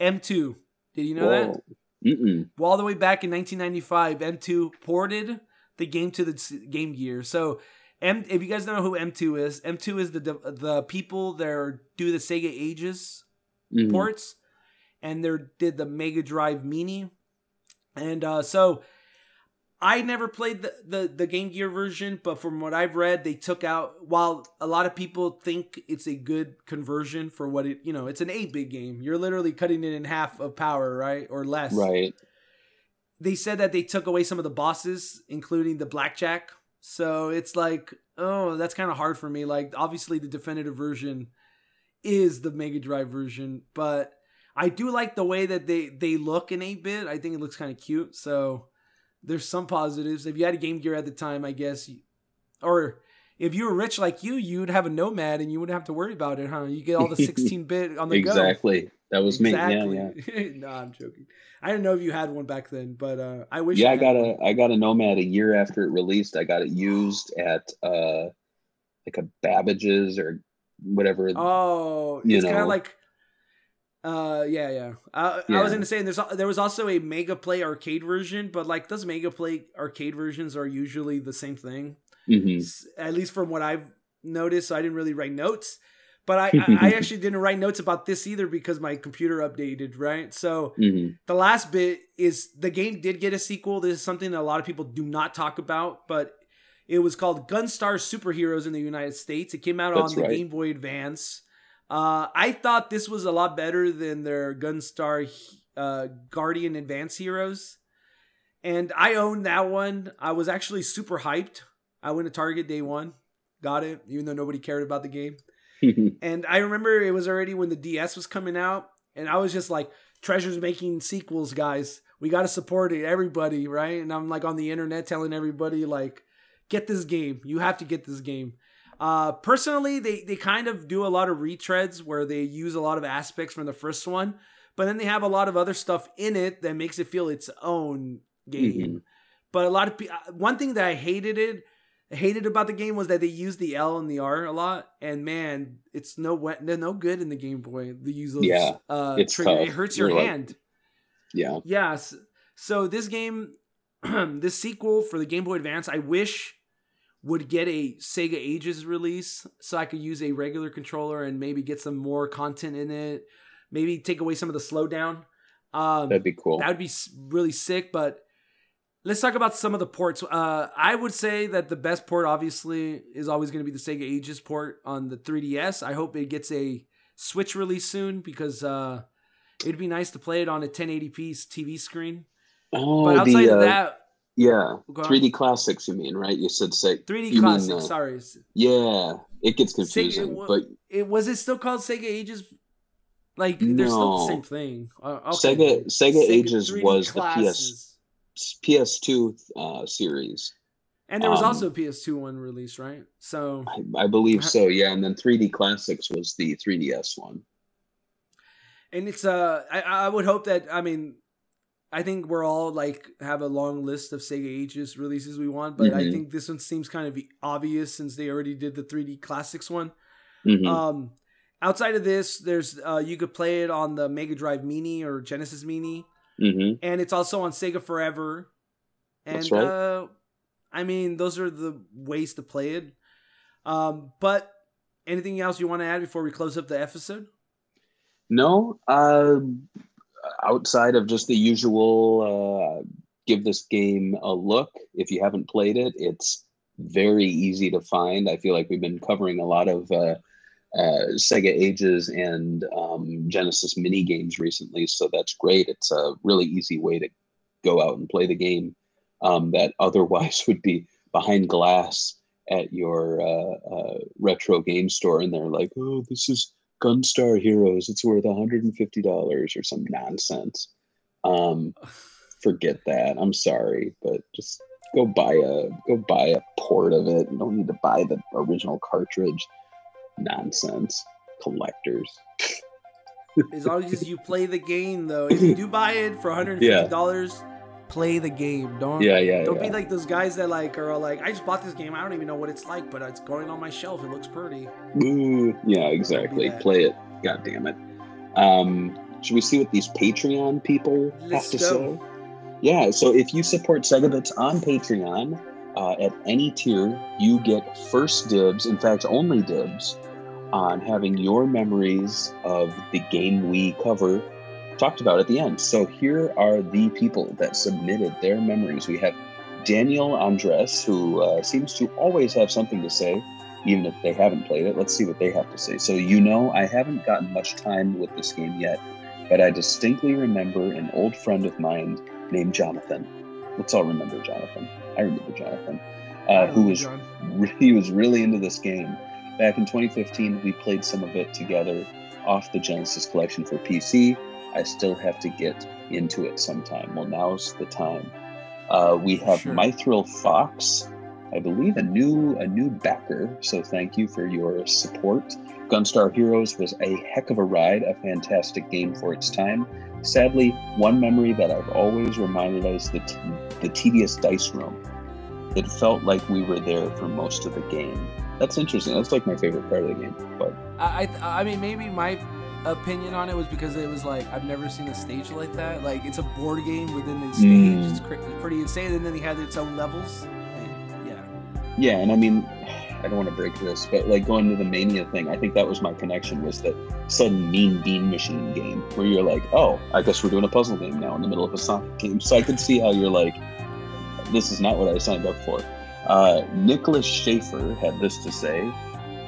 M2. Did you know that? Mm-mm. Well, all the way back in 1995, M2 ported the game to the Game Gear. So, M, if you guys don't know who M2 is, M2 is the the people that do the Sega Ages Mhm. ports, and they did the Mega Drive Mini, and uh, so I never played the, the the Game Gear version, but from what I've read, they took out. While a lot of people think it's a good conversion for what it, you know, it's an eight bit game. You're literally cutting it in half of power, right, or less. Right. They said that they took away some of the bosses, including the blackjack. So it's like, oh, that's kind of hard for me. Like, obviously, the definitive version is the Mega Drive version, but I do like the way that they they look in 8 bit. I think it looks kind of cute. So there's some positives. If you had a Game Gear at the time, I guess, or if you were rich like you, you'd have a Nomad and you wouldn't have to worry about it, huh? You get all the 16 bit on the go. Exactly. That was me. Yeah, yeah. No, I'm joking. I didn't know if you had one back then, but uh, I wish. Yeah, I I got one. a I got a Nomad a year after it released. I got it used at uh like a Babbage's or whatever. Oh, you it's kind of like. Uh, yeah, yeah. I, I was gonna say there's there was also a Mega Play arcade version, but like those Mega Play arcade versions are usually the same thing. Mhm. At least from what I've noticed, so I didn't really write notes. But I, I, actually didn't write notes about this either because my computer updated, right? So Mhm. the last bit is the game did get a sequel. This is something that a lot of people do not talk about, but it was called Gunstar Superheroes in the United States. It came out That's on the right. Game Boy Advance. Uh, I thought this was a lot better than their Gunstar uh, Guardian Advance Heroes. And I owned that one. I was actually super hyped. I went to Target day one, got it, even though nobody cared about the game. And I remember it was already when the DS was coming out, and I was just like, Treasure's making sequels, guys. We got to support it, everybody, right? And I'm like on the internet telling everybody, like, get this game. You have to get this game. Uh, personally, they, they kind of do a lot of retreads where they use a lot of aspects from the first one, but then they have a lot of other stuff in it that makes it feel its own game. But a lot of people, one thing that I hated it, hated about the game was that they used the L and the R a lot, and man, it's no we- they're no good in the Game Boy. The use those Yeah, uh, it's trigger. It hurts your You're like- hand. yeah. Yes. So this game, this sequel for the Game Boy Advance, I wish would get a Sega Ages release so I could use a regular controller and maybe get some more content in it. Maybe take away some of the slowdown. Um, That'd be cool. that would be really sick. But let's talk about some of the ports. Uh, I would say that the best port, obviously, is always going to be the Sega Ages port on the 3DS. I hope it gets a Switch release soon because uh, it'd be nice to play it on a 1080p TV screen. oh, But outside the of uh, that, Yeah, Go 3D classics. You mean right? You said say 3D you mean, uh, sorry, Yeah, it gets confusing, wa- but it was it still called Sega Ages? Like they're still the same thing. Uh, okay. Sega Sega, Ages 3D was the. PS PS2 uh, series. and there was um, also a PS2 one released, right? So I, I believe so. Yeah, and then 3D classics was the 3DS one. and it's uh I, I would hope that I mean I think we're all like have a long list of Sega Ages releases we want, but I Mhm. think this one seems kind of obvious since they already did the 3D classics one. Mhm. Um outside of this, there's uh you could play it on the Mega Drive Mini or Genesis Mini, Mhm. and it's also on Sega Forever. And That's right. uh I mean those are the ways to play it. Um but anything else you want to add before we close up the episode? No, uh, outside of just the usual, uh, give this game a look. If you haven't played it, it's very easy to find. I feel like we've been covering a lot of uh, uh, Sega Ages and um, Genesis mini games recently, so that's great. It's a really easy way to go out and play the game um, that otherwise would be behind glass at your uh, uh, retro game store, and they're like, "Oh, this is." Gunstar Heroes, it's worth $150 or some nonsense. Um, forget that. I'm sorry, but just go buy a go buy a port of it. You don't need to buy the original cartridge. Nonsense. Collectors. As long as you play the game, though, if you do buy it for 150 dollars, play the game. Don't Yeah, yeah, don't yeah. be like those guys that like are like, I just bought this game. I don't even know what it's like, but it's going on my shelf. It looks pretty. Ooh, yeah, exactly. Play it. God damn it. Um, should we see what these Patreon people Let's have to go. say? Yeah, so if you support Segabits on Patreon, uh, at any tier, you get first dibs, in fact, only dibs, on having your memories of the game we cover talked about at the end. So here are the people that submitted their memories. We have Daniel Andres, who uh, seems to always have something to say, even if they haven't played it. Let's see what they have to say. So, you know, I haven't gotten much time with this game yet, but I distinctly remember an old friend of mine named Jonathan. Let's all remember Jonathan. I remember Jonathan, uh, who was John. he was really into this game. Back in 2015, we played some of it together off the Genesis collection for PC. I still have to get into it sometime. Well, now's the time. Uh, we have Sure. Mithril Fox, I believe a new a new backer. So thank you for your support. Gunstar Heroes was a heck of a ride, a fantastic game for its time. Sadly, one memory that I've always reminded us the t- the tedious dice room. It felt like we were there for most of the game. That's interesting. That's like my favorite part of the game. But I, I I mean maybe my opinion on it was because it was like I've never seen a stage like that. Like it's a board game within the stage. Mm. It's, cra- it's pretty insane, and then they had its own levels. And, yeah. yeah, and I mean, I don't want to break this, but like going to the Mania thing, I think that was my connection was that sudden Mean Bean Machine game where you're like, oh, I guess we're doing a puzzle game now in the middle of a Sonic game. So I could see how you're like, this is not what I signed up for. Uh, Nicholas Schaefer had this to say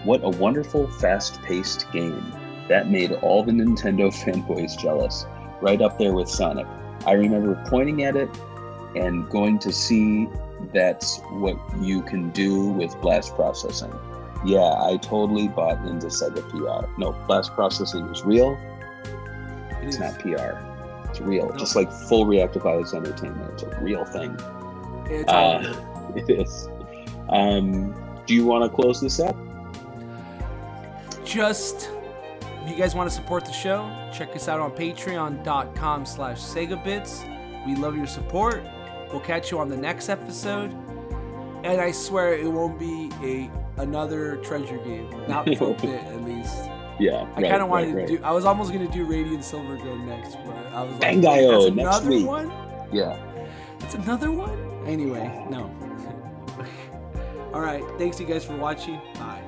What a wonderful, fast paced game. That made all the Nintendo fanboys jealous, right up there with Sonic. I remember pointing at it and going to see that's what you can do with blast processing. Yeah, I totally bought into Sega PR. No, blast processing is real, It it's is. not PR. It's real. No. Just like full reactive entertainment. It's a real thing. It's Uh. It is. Um, do you want to close this up? just if you guys want to support the show check us out on patreon.com slash segabits. We love your support. We'll catch you on the next episode. And i swear it won't be a another treasure game. Not for a bit at least. Yeah. i kind of wanted to do i was almost going to do Radiant Silvergun next but i was like Bangai-O that's next another week. one? Yeah. it's another one? Anyway no. All right thanks you guys for watching. Bye